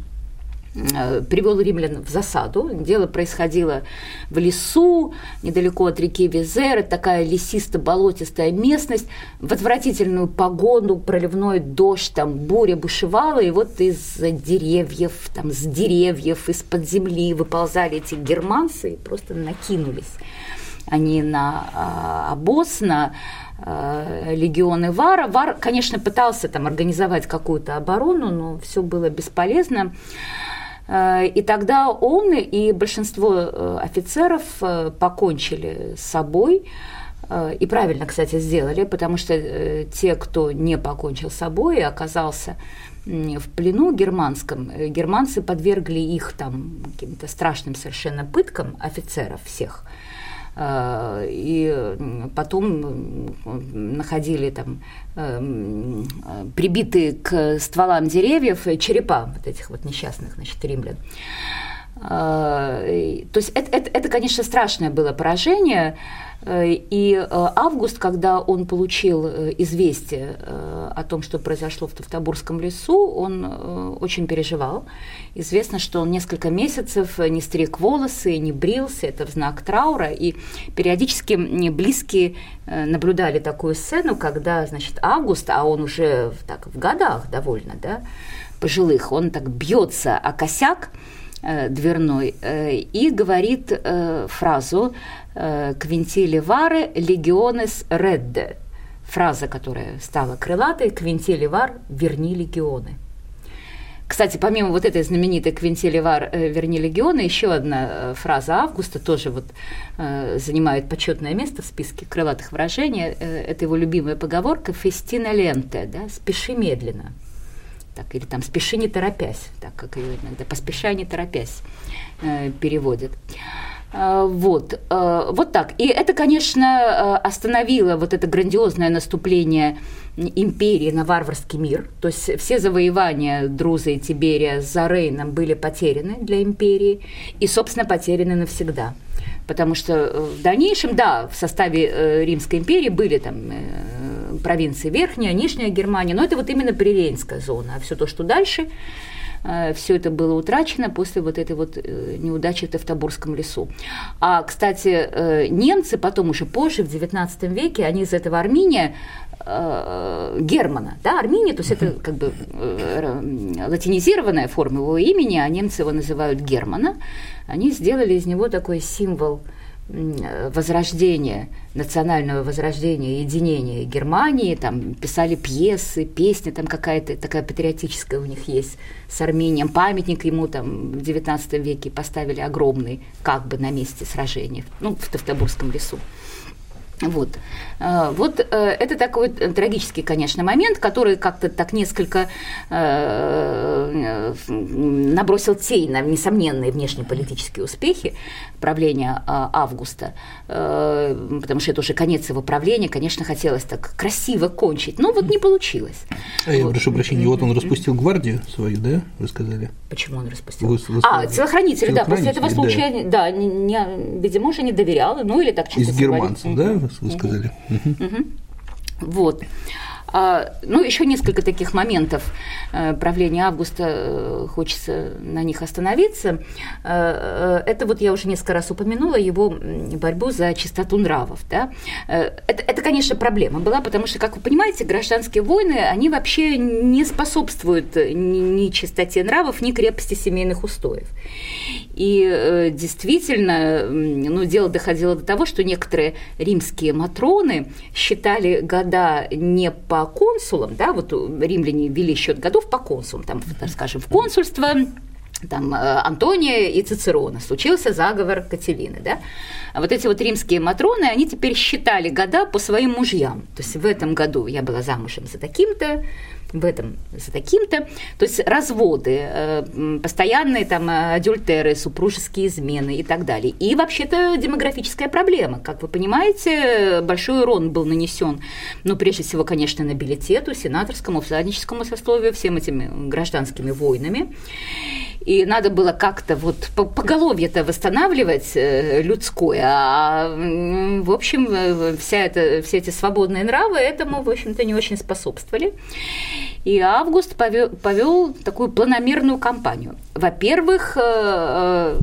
привел римлян в засаду. Дело происходило в лесу, недалеко от реки Визер, такая лесисто-болотистая местность, в отвратительную погоду, проливной дождь, там буря бушевала, и вот из деревьев, там с деревьев, из-под земли выползали эти германцы и просто накинулись они на а, обоз, на а, легионы Вара. Вар, конечно, пытался там организовать какую-то оборону, но все было бесполезно. Э, и тогда он и большинство э, офицеров э, покончили с собой, и правильно, кстати, сделали, потому что те, кто не покончил с собой и оказался в плену германском, германцы подвергли их там каким-то страшным совершенно пыткам офицеров всех – и потом находили там э, прибитые к стволам деревьев черепа вот этих вот несчастных, значит, римлян. Э, то есть это, это, это, конечно, страшное было поражение, и э, Август, когда он получил э, известие о том, что произошло в Тавтобурском лесу, он очень переживал. Известно, что он несколько месяцев не стриг волосы, не брился, это в знак траура, и периодически близкие наблюдали такую сцену, когда, значит, Август, а он уже так в годах довольно, да, пожилых, он так бьется о косяк дверной и говорит фразу «Квинтили варе легионес редде», фраза, которая стала крылатой «Квинтили вар верни легионы». Кстати, помимо вот этой знаменитой «Квинтиливар э, верни легиона», еще одна э, фраза Августа тоже вот э, занимает почетное место в списке крылатых выражений. Это его любимая поговорка «фестина ленте», да, «спеши медленно». Так, или там «спеши не торопясь», так как ее иногда «поспешай не торопясь» переводят. Вот, вот так. И это, конечно, остановило вот это грандиозное наступление империи на варварский мир. То есть все завоевания Друза и Тиберия за Рейном были потеряны для империи и, собственно, потеряны навсегда. Потому что э, в дальнейшем, да, в составе э, Римской империи были там э, провинции Верхняя, Нижняя Германия, но это вот именно Приренская зона. А все то, что дальше, все это было утрачено после вот этой вот неудачи в Тевтобурском лесу. А, кстати, немцы потом уже позже, в XIX веке, они из этого Армения Э, Германа, да, Армения, то есть это как бы э, латинизированная форма его имени, а немцы его называют Германа, они сделали из него такой символ возрождения, национального возрождения, единения Германии, там писали пьесы, песни, там какая-то такая патриотическая у них есть с Арменией, памятник ему там в XIX веке поставили огромный, как бы на месте сражения, ну, в Тавтобурском лесу. Вот, э, вот э, это такой трагический, конечно, момент, который как-то так несколько э, набросил тень на несомненные внешнеполитические успехи правления Августа, потому что это уже конец его правления, конечно, хотелось так красиво кончить, но вот не получилось. А я вот. прошу прощения, вот он распустил гвардию свою, да, вы сказали? Почему он распустил? Вы, вы а, телохранители, да, после этого случая, да, да не, не, видимо, уже не доверял, ну или так чисто Из германцев, да, вы сказали? Вот. А, ну, еще несколько таких моментов э, правления Августа, э, хочется на них остановиться. Э, это вот я уже несколько раз упомянула его борьбу за чистоту нравов. Да? Это, это, конечно, проблема была, потому что, как вы понимаете, гражданские войны, они вообще не способствуют ни чистоте нравов, ни крепости семейных устоев. И действительно, ну, дело доходило до того, что некоторые римские матроны считали года не по по консулам, да, вот римляне вели счет годов по консулам, там, скажем, в консульство, там, э, Антония и Цицерона, случился заговор Кателины, да, вот эти вот римские матроны, они теперь считали года по своим мужьям, то есть в этом году я была замужем за таким-то, в этом за таким-то. То есть разводы, э, постоянные там адюльтеры, супружеские измены и так далее. И вообще-то демографическая проблема. Как вы понимаете, большой урон был нанесен, ну, прежде всего, конечно, нобилитету, сенаторскому, всадническому сословию, всем этими гражданскими войнами и надо было как-то вот поголовье-то восстанавливать э, людское, а в общем э, вся это, все эти свободные нравы этому, в общем-то, не очень способствовали. И Август повел, такую планомерную кампанию. Во-первых, э,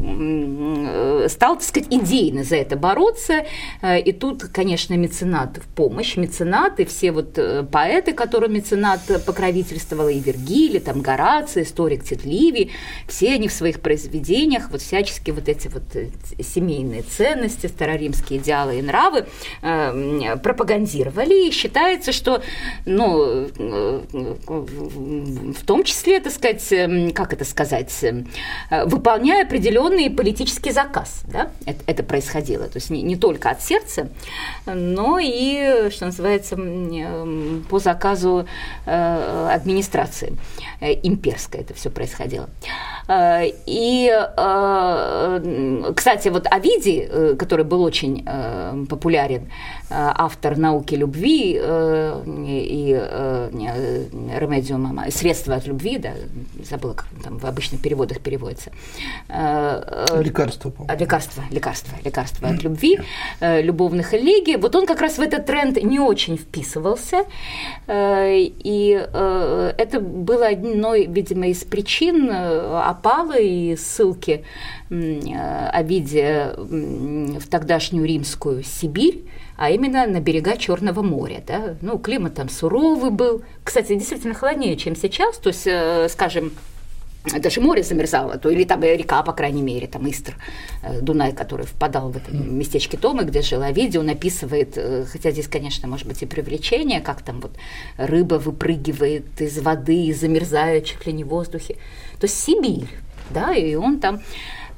стал, так сказать, идейно за это бороться, и тут, конечно, меценат в помощь, меценаты, все вот поэты, которым меценат покровительствовал, и Вергилий, там Гораций, историк Тетливий, все они в своих произведениях вот всячески вот эти вот э, семейные ценности, староримские идеалы и нравы э, пропагандировали, и считается, что, ну, э, в том числе, так сказать, э, как это сказать, выполняя определенный политический заказ, да, это, это происходило, то есть не, не только от сердца, но и, что называется, по заказу администрации имперской это все происходило. Э, и, э, кстати, вот Овидий, э, который был очень популярен, автор науки любви и ремедиум, средства от любви, да, забыла, как там в обычных переводах переводится. Лекарство, по-моему. Лекарство, лекарство, лекарство от любви, любовных элегий. Вот он как раз в этот тренд не очень вписывался, и это было одной, видимо, из причин, а опалы и ссылки Овидия в тогдашнюю римскую Сибирь, а именно на берега Черного моря. Да? Ну, климат там суровый был. Кстати, действительно холоднее, чем сейчас. То есть, э, скажем, даже море замерзало, то или там река, по крайней мере, там Истр, э, Дунай, который впадал в это местечке Томы, где жила видео, он описывает, э, хотя здесь, конечно, может быть и привлечение, как там вот рыба выпрыгивает из воды и замерзает чуть ли не в воздухе. То есть Сибирь, да, и он там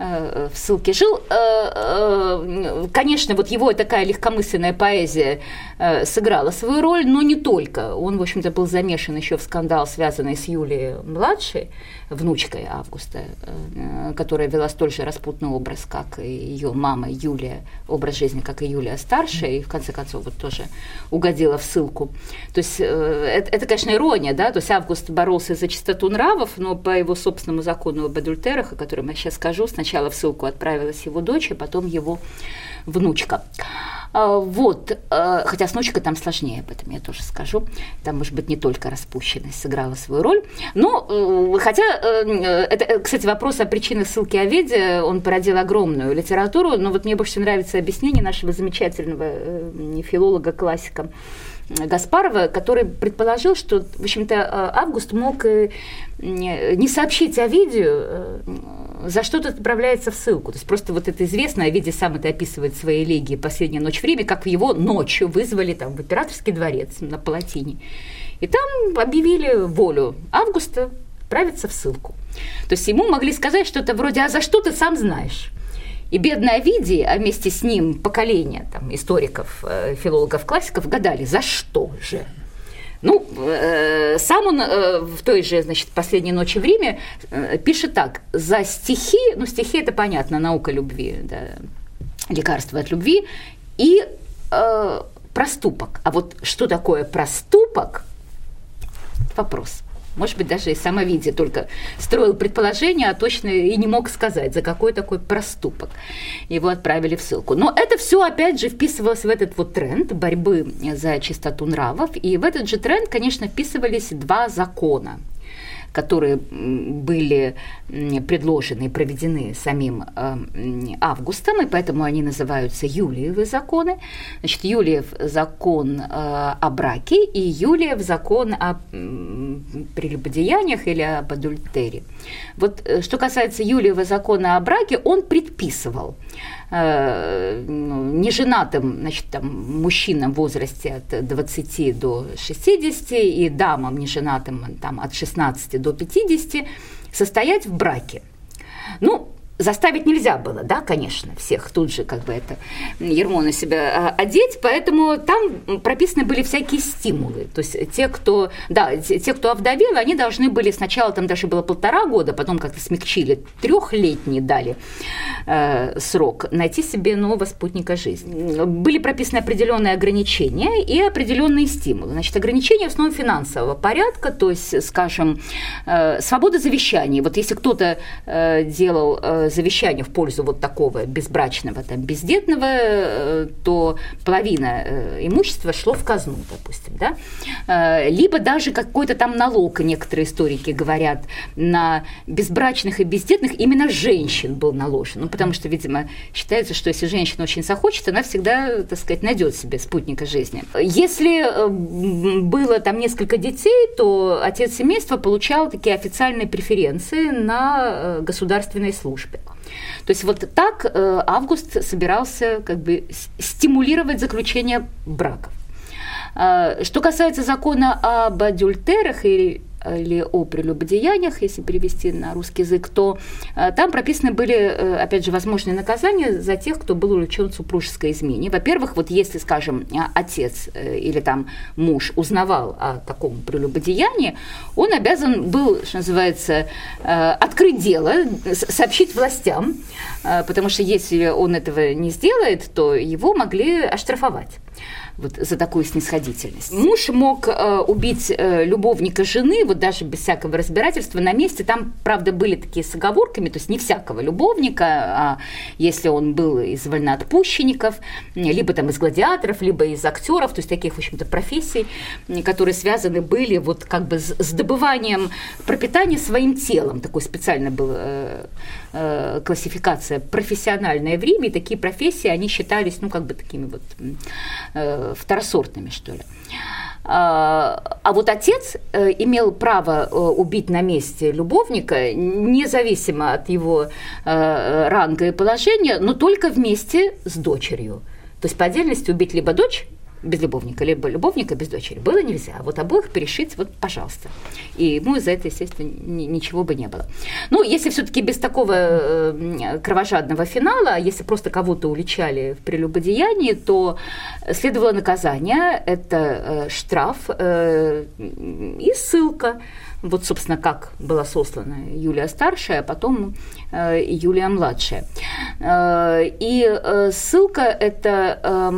Э, в ссылке жил. Э, э, конечно, вот его такая легкомысленная поэзия сыграла свою роль, но не только. Он, в общем-то, был замешан еще в скандал, связанный с Юлией младшей, внучкой Августа, которая вела столь же распутный образ, как и ее мама Юлия, образ жизни, как и Юлия старшая, и в конце концов вот тоже угодила в ссылку. То есть это, это конечно, ирония, да, то есть Август боролся за чистоту нравов, но по его собственному закону об адультерах, о котором я сейчас скажу, Сначала в ссылку отправилась его дочь, а потом его внучка. А, вот, а, хотя с внучкой там сложнее, об этом я тоже скажу. Там, может быть, не только распущенность сыграла свою роль. Но, э, хотя, э, это, э, кстати, вопрос о причинах ссылки о Веде, он породил огромную литературу, но вот мне больше нравится объяснение нашего замечательного филолога, классика Гаспарова, который предположил, что, в общем-то, Август мог не сообщить о видео за что-то отправляется в ссылку. То есть просто вот это известно, Овидий сам это описывает в своей элегии «Последняя ночь в Риме», как его ночью вызвали там в императорский дворец на Палатине. И там объявили волю Августа отправиться в ссылку. То есть ему могли сказать что-то вроде «А за что ты сам знаешь?» И бедный Овидий, а вместе с ним поколение там, историков, э, филологов, классиков гадали, за что же ну, э, сам он э, в той же, значит, «Последней ночи в Риме» э, пишет так. За стихи, ну, стихи – это понятно, наука любви, да, лекарство от любви, и э, проступок. А вот что такое проступок – вопрос. Может быть, даже и самовидие только строил предположение, а точно и не мог сказать, за какой такой проступок его отправили в ссылку. Но это все, опять же, вписывалось в этот вот тренд борьбы за чистоту нравов. И в этот же тренд, конечно, вписывались два закона – которые были предложены и проведены самим э, Августом, и поэтому они называются Юлиевы законы. Значит, Юлиев закон э, о браке и Юлиев закон о прелюбодеяниях или об адультере. Вот э, что касается Юлиева закона о браке, он предписывал э, ну, неженатым значит, там, мужчинам в возрасте от 20 до 60 и дамам неженатым там, от 16 до 50 состоять в браке. Ну, заставить нельзя было, да, конечно, всех тут же как бы это ермо на себя а, одеть, поэтому там прописаны были всякие стимулы. То есть те, кто, да, те, кто овдовел, они должны были сначала, там даже было полтора года, потом как-то смягчили, трехлетний дали э, срок, найти себе нового спутника жизни. Были прописаны определенные ограничения и определенные стимулы. Значит, ограничения в основном финансового порядка, то есть, скажем, э, свобода завещаний. Вот если кто-то э, делал э, завещание в пользу вот такого безбрачного, там, бездетного, э, то половина э, имущества шло в казну, допустим, да? Э, либо даже какой-то там налог, некоторые историки говорят, на безбрачных и бездетных именно женщин был наложен. Ну, потому что, видимо, считается, что если женщина очень захочет, она всегда, так сказать, найдет себе спутника жизни. Если было там несколько детей, то отец семейства получал такие официальные преференции на государственной службе. То есть вот так э, Август собирался как бы стимулировать заключение браков. А, что касается закона об адюльтерах или или о прелюбодеяниях, если перевести на русский язык, то э, там прописаны были, э, опять же, возможные наказания за тех, кто был увлечен супружеской измене. Во-первых, вот если, скажем, отец э, или там муж узнавал о таком прелюбодеянии, он обязан был, что называется, открыть дело, сообщить властям, потому что если он этого не сделает, то его могли оштрафовать. Вот за такую снисходительность. Муж мог э, убить э, любовника жены, вот даже без всякого разбирательства на месте. Там, правда, были такие с оговорками, то есть не всякого любовника, а если он был из вольноотпущенников, либо там из гладиаторов, либо из актеров, то есть таких, в общем-то, профессий, которые связаны были вот как бы с, с добыванием пропитания своим телом. Такой специально был э, э, классификация профессиональная в Риме, и такие профессии, они считались, ну, как бы такими вот э, второсортными, что ли. А, а вот отец э, имел право э, убить на месте любовника, независимо от его э, ранга и положения, но только вместе с дочерью. То есть по отдельности убить либо дочь, без любовника, либо любовника без дочери. Было нельзя. Вот обоих перешить, вот, пожалуйста. И ему за это, естественно, ничего бы не было. Ну, если все-таки без такого э, кровожадного финала, если просто кого-то уличали в прелюбодеянии, то следовало наказание, это э, штраф э, и ссылка. Вот, собственно, как была сослана Юлия старшая, а потом э, Юлия младшая. Э, и э, ссылка это э,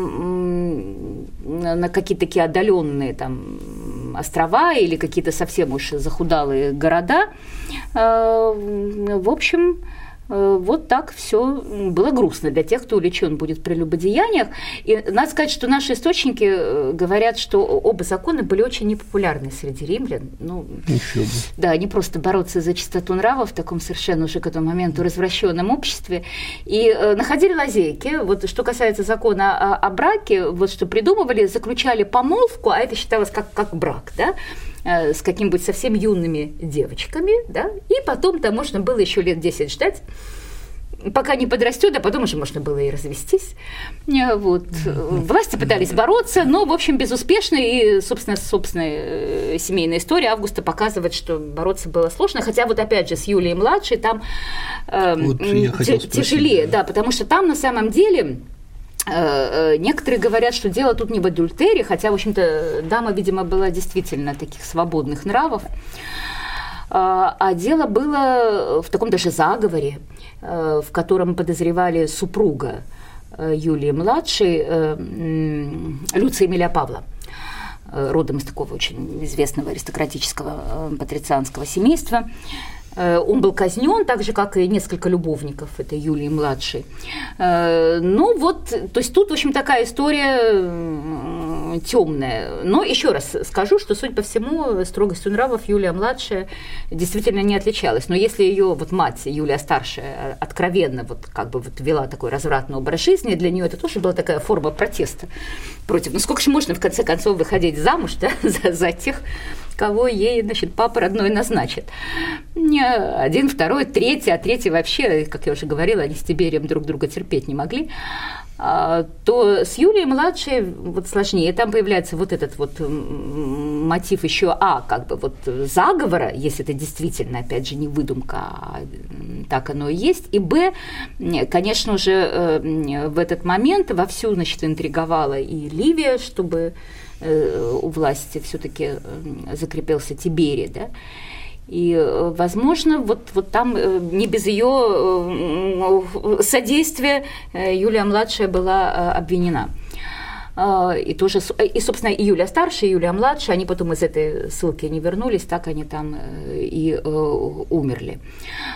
на какие-то такие отдаленные там острова или какие-то совсем уж захудалые города. Э, в общем, вот так все было грустно для тех, кто увлечен будет в прелюбодеяниях. И надо сказать, что наши источники э, говорят, что оба закона были очень непопулярны среди римлян. Ну, Еще бы. Да, они просто бороться за чистоту нрава в таком совершенно уже к этому моменту развращенном обществе. И э, находили лазейки. Вот что касается закона о, о браке, вот что придумывали, заключали помолвку, а это считалось как, как брак, да, Э, с какими-нибудь совсем юными девочками, да, и потом-то можно было еще лет 10 ждать, пока не подрастет, а потом уже можно было и развестись. Э, вот. Власти пытались бороться, но, в общем, безуспешно. И, собственно, собственная э, семейная история Августа показывает, что бороться было сложно. Хотя вот опять же с Юлией младшей там э, вот тяжелее, да, потому что там на самом деле Э, э, некоторые говорят, что дело тут не в адюльтере, хотя, в общем-то, дама, видимо, была действительно таких свободных нравов. А, а дело было в таком даже заговоре, э, в котором подозревали супруга Юлии младшей, Люция Эмилия Павла родом из такого очень известного аристократического патрицианского семейства. Э, он был казнен, так же, как и несколько любовников этой Юлии младшей. Э, ну вот, то есть тут, в общем, такая история темная. Но еще раз скажу, что, судя по всему, строгостью нравов Юлия младшая действительно не отличалась. Но если ее вот мать, Юлия старшая, откровенно вот как бы вот вела такой развратный образ жизни, для нее это тоже была такая форма протеста против. Ну сколько же можно в конце концов выходить замуж да, за, за тех, кого ей, значит, папа родной назначит. Один, второй, третий, а третий вообще, как я уже говорила, они с Тиберием друг друга терпеть не могли а, то с Юлией младшей вот сложнее. Там появляется вот этот вот мотив еще а, как бы вот заговора, если это действительно, опять же, не выдумка, а так оно и есть. И б, конечно же, э, в этот момент вовсю, значит, интриговала и Ливия, чтобы Э, у власти все-таки э, закрепился Тиберий, да, и, э, возможно, вот, вот там не без ее содействия Юлия младшая была обвинена. А, и тоже, и, собственно, и Юлия старшая, и Юлия младшая, они потом из этой ссылки не вернулись, так они там э, и э, умерли.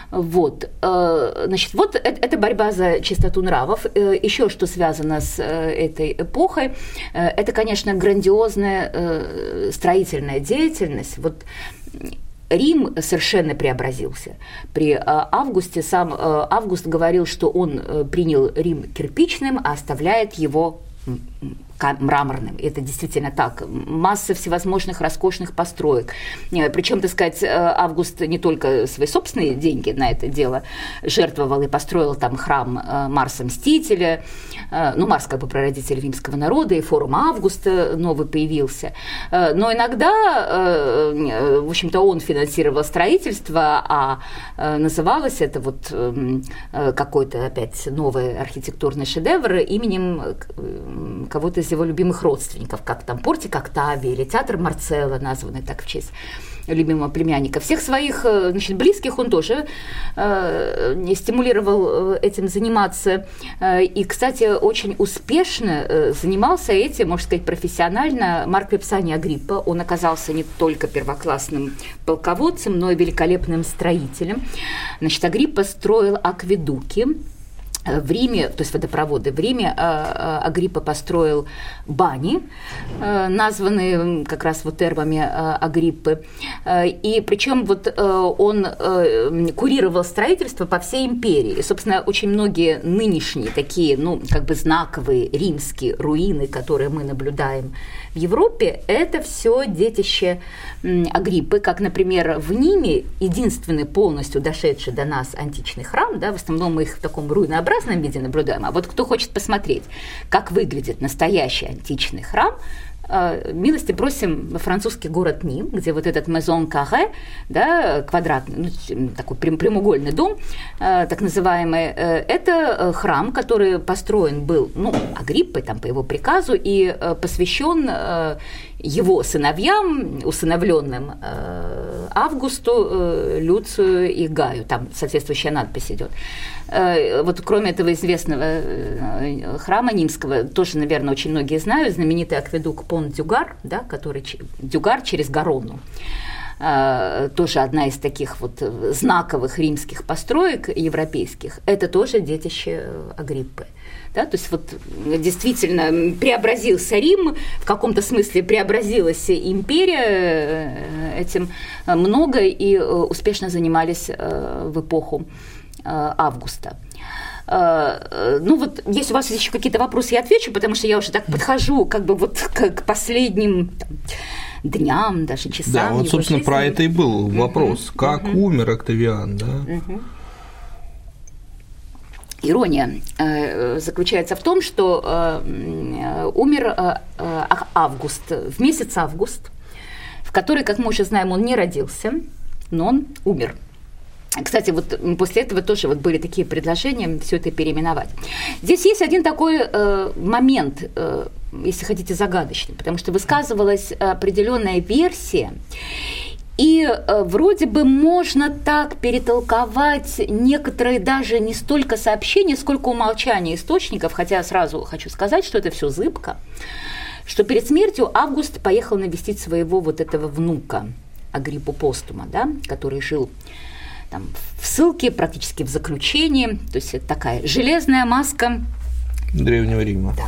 Вот, э, значит, вот это борьба за чистоту нравов. Еще что связано с этой эпохой, это, конечно, грандиозная строительная деятельность. Вот Рим совершенно преобразился. При Августе сам Август говорил, что он принял Рим кирпичным, а оставляет его мраморным. Это действительно так. Масса всевозможных роскошных построек. Э, Причем, так сказать, э, Август не только свои собственные деньги на это дело жертвовал и построил там храм э, Марса Мстителя. Ну, Марс как бы прародитель римского народа, и форум Августа новый появился. Но иногда, в общем-то, он финансировал строительство, а называлось это вот эм, какой-то опять новый архитектурный шедевр именем кого-то из его любимых родственников, как там Портик Октавия или театр Марцелла, названный так в честь любимого племянника. Всех своих э, значит, близких он тоже э, стимулировал э, этим заниматься. Э, и, кстати, очень успешно занимался этим, можно сказать, профессионально Марк Вепсани Агриппа. Он оказался не только первоклассным полководцем, но и великолепным строителем. Значит, Агриппа строил акведуки, в Риме, то есть водопроводы, в Риме э, э, Агриппа построил бани, э, названные как раз вот термами Агриппы. И причем вот он курировал строительство по всей империи. И, собственно, очень многие нынешние такие, ну, как бы знаковые римские руины, которые мы наблюдаем в Европе, это все детище Агриппы, как, например, в Ниме единственный полностью дошедший до нас античный храм, да, в основном мы их в таком руинообразном виде наблюдаем, а вот кто хочет посмотреть, как выглядит настоящий античный храм, милости просим во французский город Ним, где вот этот Мезон Каре, да, квадратный, ну, такой прямоугольный дом, э, так называемый, э, это храм, который построен был, ну, Агриппой, там, по его приказу, и посвящен его сыновьям, усыновленным Августу, Люцию и Гаю. Там соответствующая надпись идет. Вот кроме этого известного храма Нимского, тоже, наверное, очень многие знают, знаменитый акведук Пон-Дюгар, да, который Дюгар через Гарону э, тоже одна из таких вот знаковых римских построек европейских, это тоже детище э, Агриппы. Да, то есть вот действительно преобразился Рим, в каком-то смысле преобразилась империя, э, этим много и успешно занимались в эпоху Августа. Э, ну вот, если у вас еще какие-то вопросы, я отвечу, потому что я уже так подхожу как бы вот к, к последним там, дням, даже часам. Да, вот, собственно, жизни. про это и был вопрос. Угу, как угу. умер Октавиан, да? Угу. Ирония э, заключается в том, что э, умер э, Август, в месяц Август, в который, как мы уже знаем, он не родился, но он умер. Кстати, вот после этого тоже вот были такие предложения все это переименовать. Здесь есть один такой э, момент, э, если хотите, загадочный, потому что высказывалась определенная версия, и э, вроде бы можно так перетолковать некоторые даже не столько сообщения, сколько умолчания источников, хотя сразу хочу сказать, что это все зыбко, что перед смертью Август поехал навестить своего вот этого внука Агриппу Постума, да, который жил там, в ссылке, практически в заключении. То есть это такая железная маска. Древнего Рима. Да.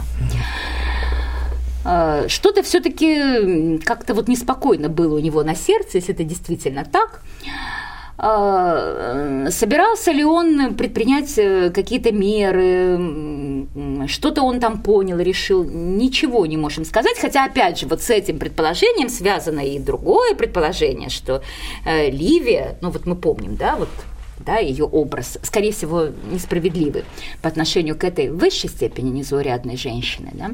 А, что-то все-таки как-то вот неспокойно было у него на сердце, если это действительно так. А, собирался ли он предпринять э, какие-то меры, что-то он там понял, решил, ничего не можем сказать, хотя, опять же, вот с этим предположением связано и другое предположение, что э, Ливия, ну вот мы помним, да, вот да, ее образ, скорее всего, несправедливый по отношению к этой высшей степени незаурядной женщины, да,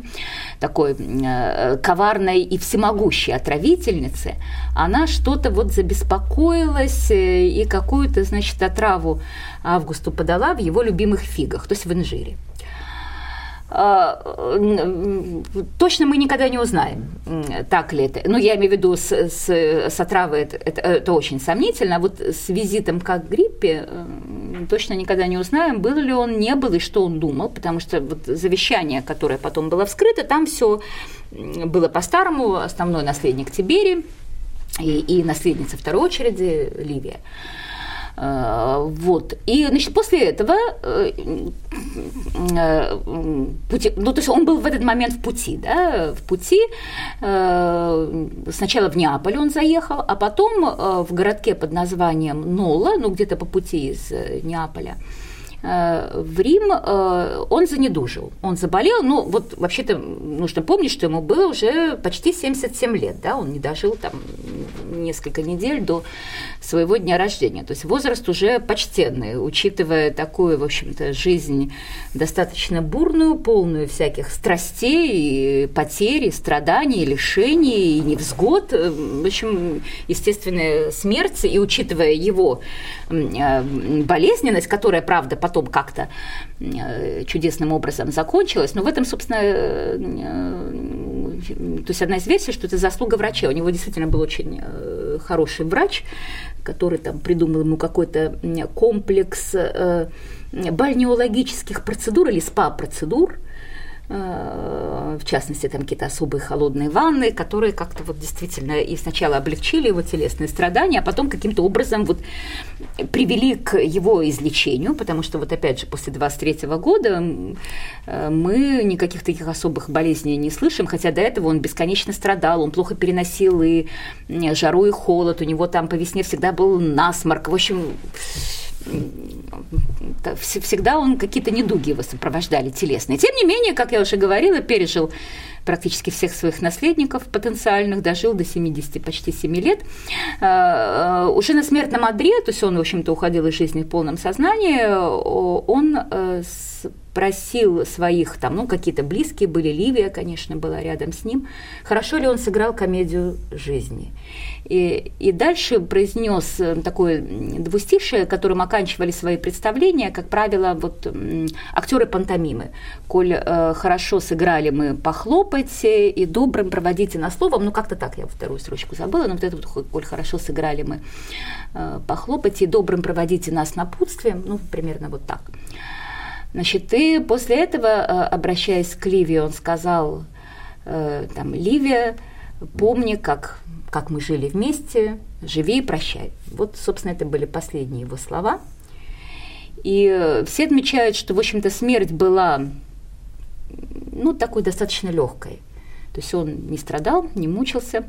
такой э, коварной и всемогущей отравительницы, она что-то вот забеспокоилась э, и какую-то, значит, отраву Августу подала в его любимых фигах, то есть в инжире. А, точно мы никогда не узнаем, так ли это. Ну, я имею в виду с, с, с отравой, это, это, это очень сомнительно. А вот с визитом как гриппе точно никогда не узнаем, был ли он, не был и что он думал, потому что вот завещание, которое потом было вскрыто, там все было по-старому, основной наследник Тибери и, и наследница второй очереди Ливия. Э, вот. И, значит, после этого э, э, пути, ну, то есть он был в этот момент в пути, да, в пути. Сначала в Неаполь он заехал, а потом в городке под названием Нола, ну, где-то по пути из Неаполя, в Рим, он занедужил, он заболел, ну вот вообще-то нужно помнить, что ему было уже почти 77 лет, да, он не дожил там несколько недель до своего дня рождения. То есть возраст уже почтенный, учитывая такую, в общем-то, жизнь достаточно бурную, полную всяких страстей, потерь, страданий, лишений, невзгод. В общем, естественная смерть, и учитывая его э, болезненность, которая, правда, потом как-то чудесным образом закончилось. Но в этом, собственно, то есть одна из версий, что это заслуга врача. У него действительно был очень хороший врач, который там придумал ему какой-то комплекс бальнеологических процедур или спа-процедур, Э, в частности, там какие-то особые холодные ванны, которые как-то вот действительно и сначала облегчили его телесные страдания, а потом каким-то образом вот привели к его излечению, потому что вот опять же после 23 года э, мы никаких таких особых болезней не слышим, хотя до этого он бесконечно страдал, он плохо переносил и жару, и холод, у него там по весне всегда был насморк, в общем, всегда он какие-то недуги его сопровождали телесные. Тем не менее, как я уже говорила, пережил практически всех своих наследников потенциальных, дожил до 70, почти 7 лет. А, а, уже на смертном одре, то есть он, в общем-то, уходил из жизни в полном сознании, он э, просил своих, там, ну, какие-то близкие были, Ливия, конечно, была рядом с ним, хорошо ли он сыграл комедию жизни. И, и дальше произнес э, такое двустишее, которым оканчивали свои представления, как правило, вот актеры пантомимы. Коль э, хорошо сыграли мы, похлопайте, и добрым проводите на словом, ну, как-то так, я вторую строчку забыла, но вот это вот, коль хорошо сыграли мы, э, похлопайте, и добрым проводите нас напутствием, ну, примерно вот так. Значит, и после этого, э, обращаясь к Ливии, он сказал, э, там, Ливия, помни, как, как мы жили вместе, живи и прощай. Вот, собственно, это были последние его слова. И э, все отмечают, что, в общем-то, смерть была, ну, такой достаточно легкой. То есть он не страдал, не мучился,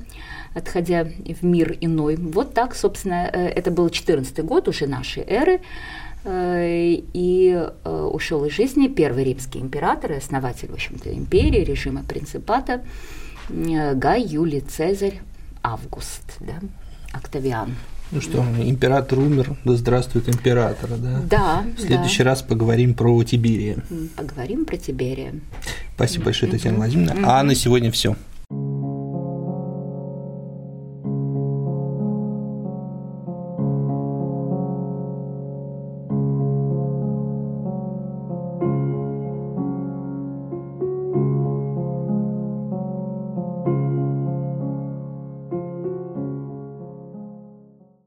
отходя в мир иной. Вот так, собственно, это был 14 год уже нашей эры. И э, ушел из жизни первый римский император и основатель, в общем-то, империи, режима принципата э, Гай Юлий Цезарь Август, да, Октавиан. Ну что, император умер, да здравствует император, да? Да. В следующий да. раз поговорим про Тиберия. Поговорим про Тиберия. Спасибо большое, Татьяна Владимировна. А на сегодня все.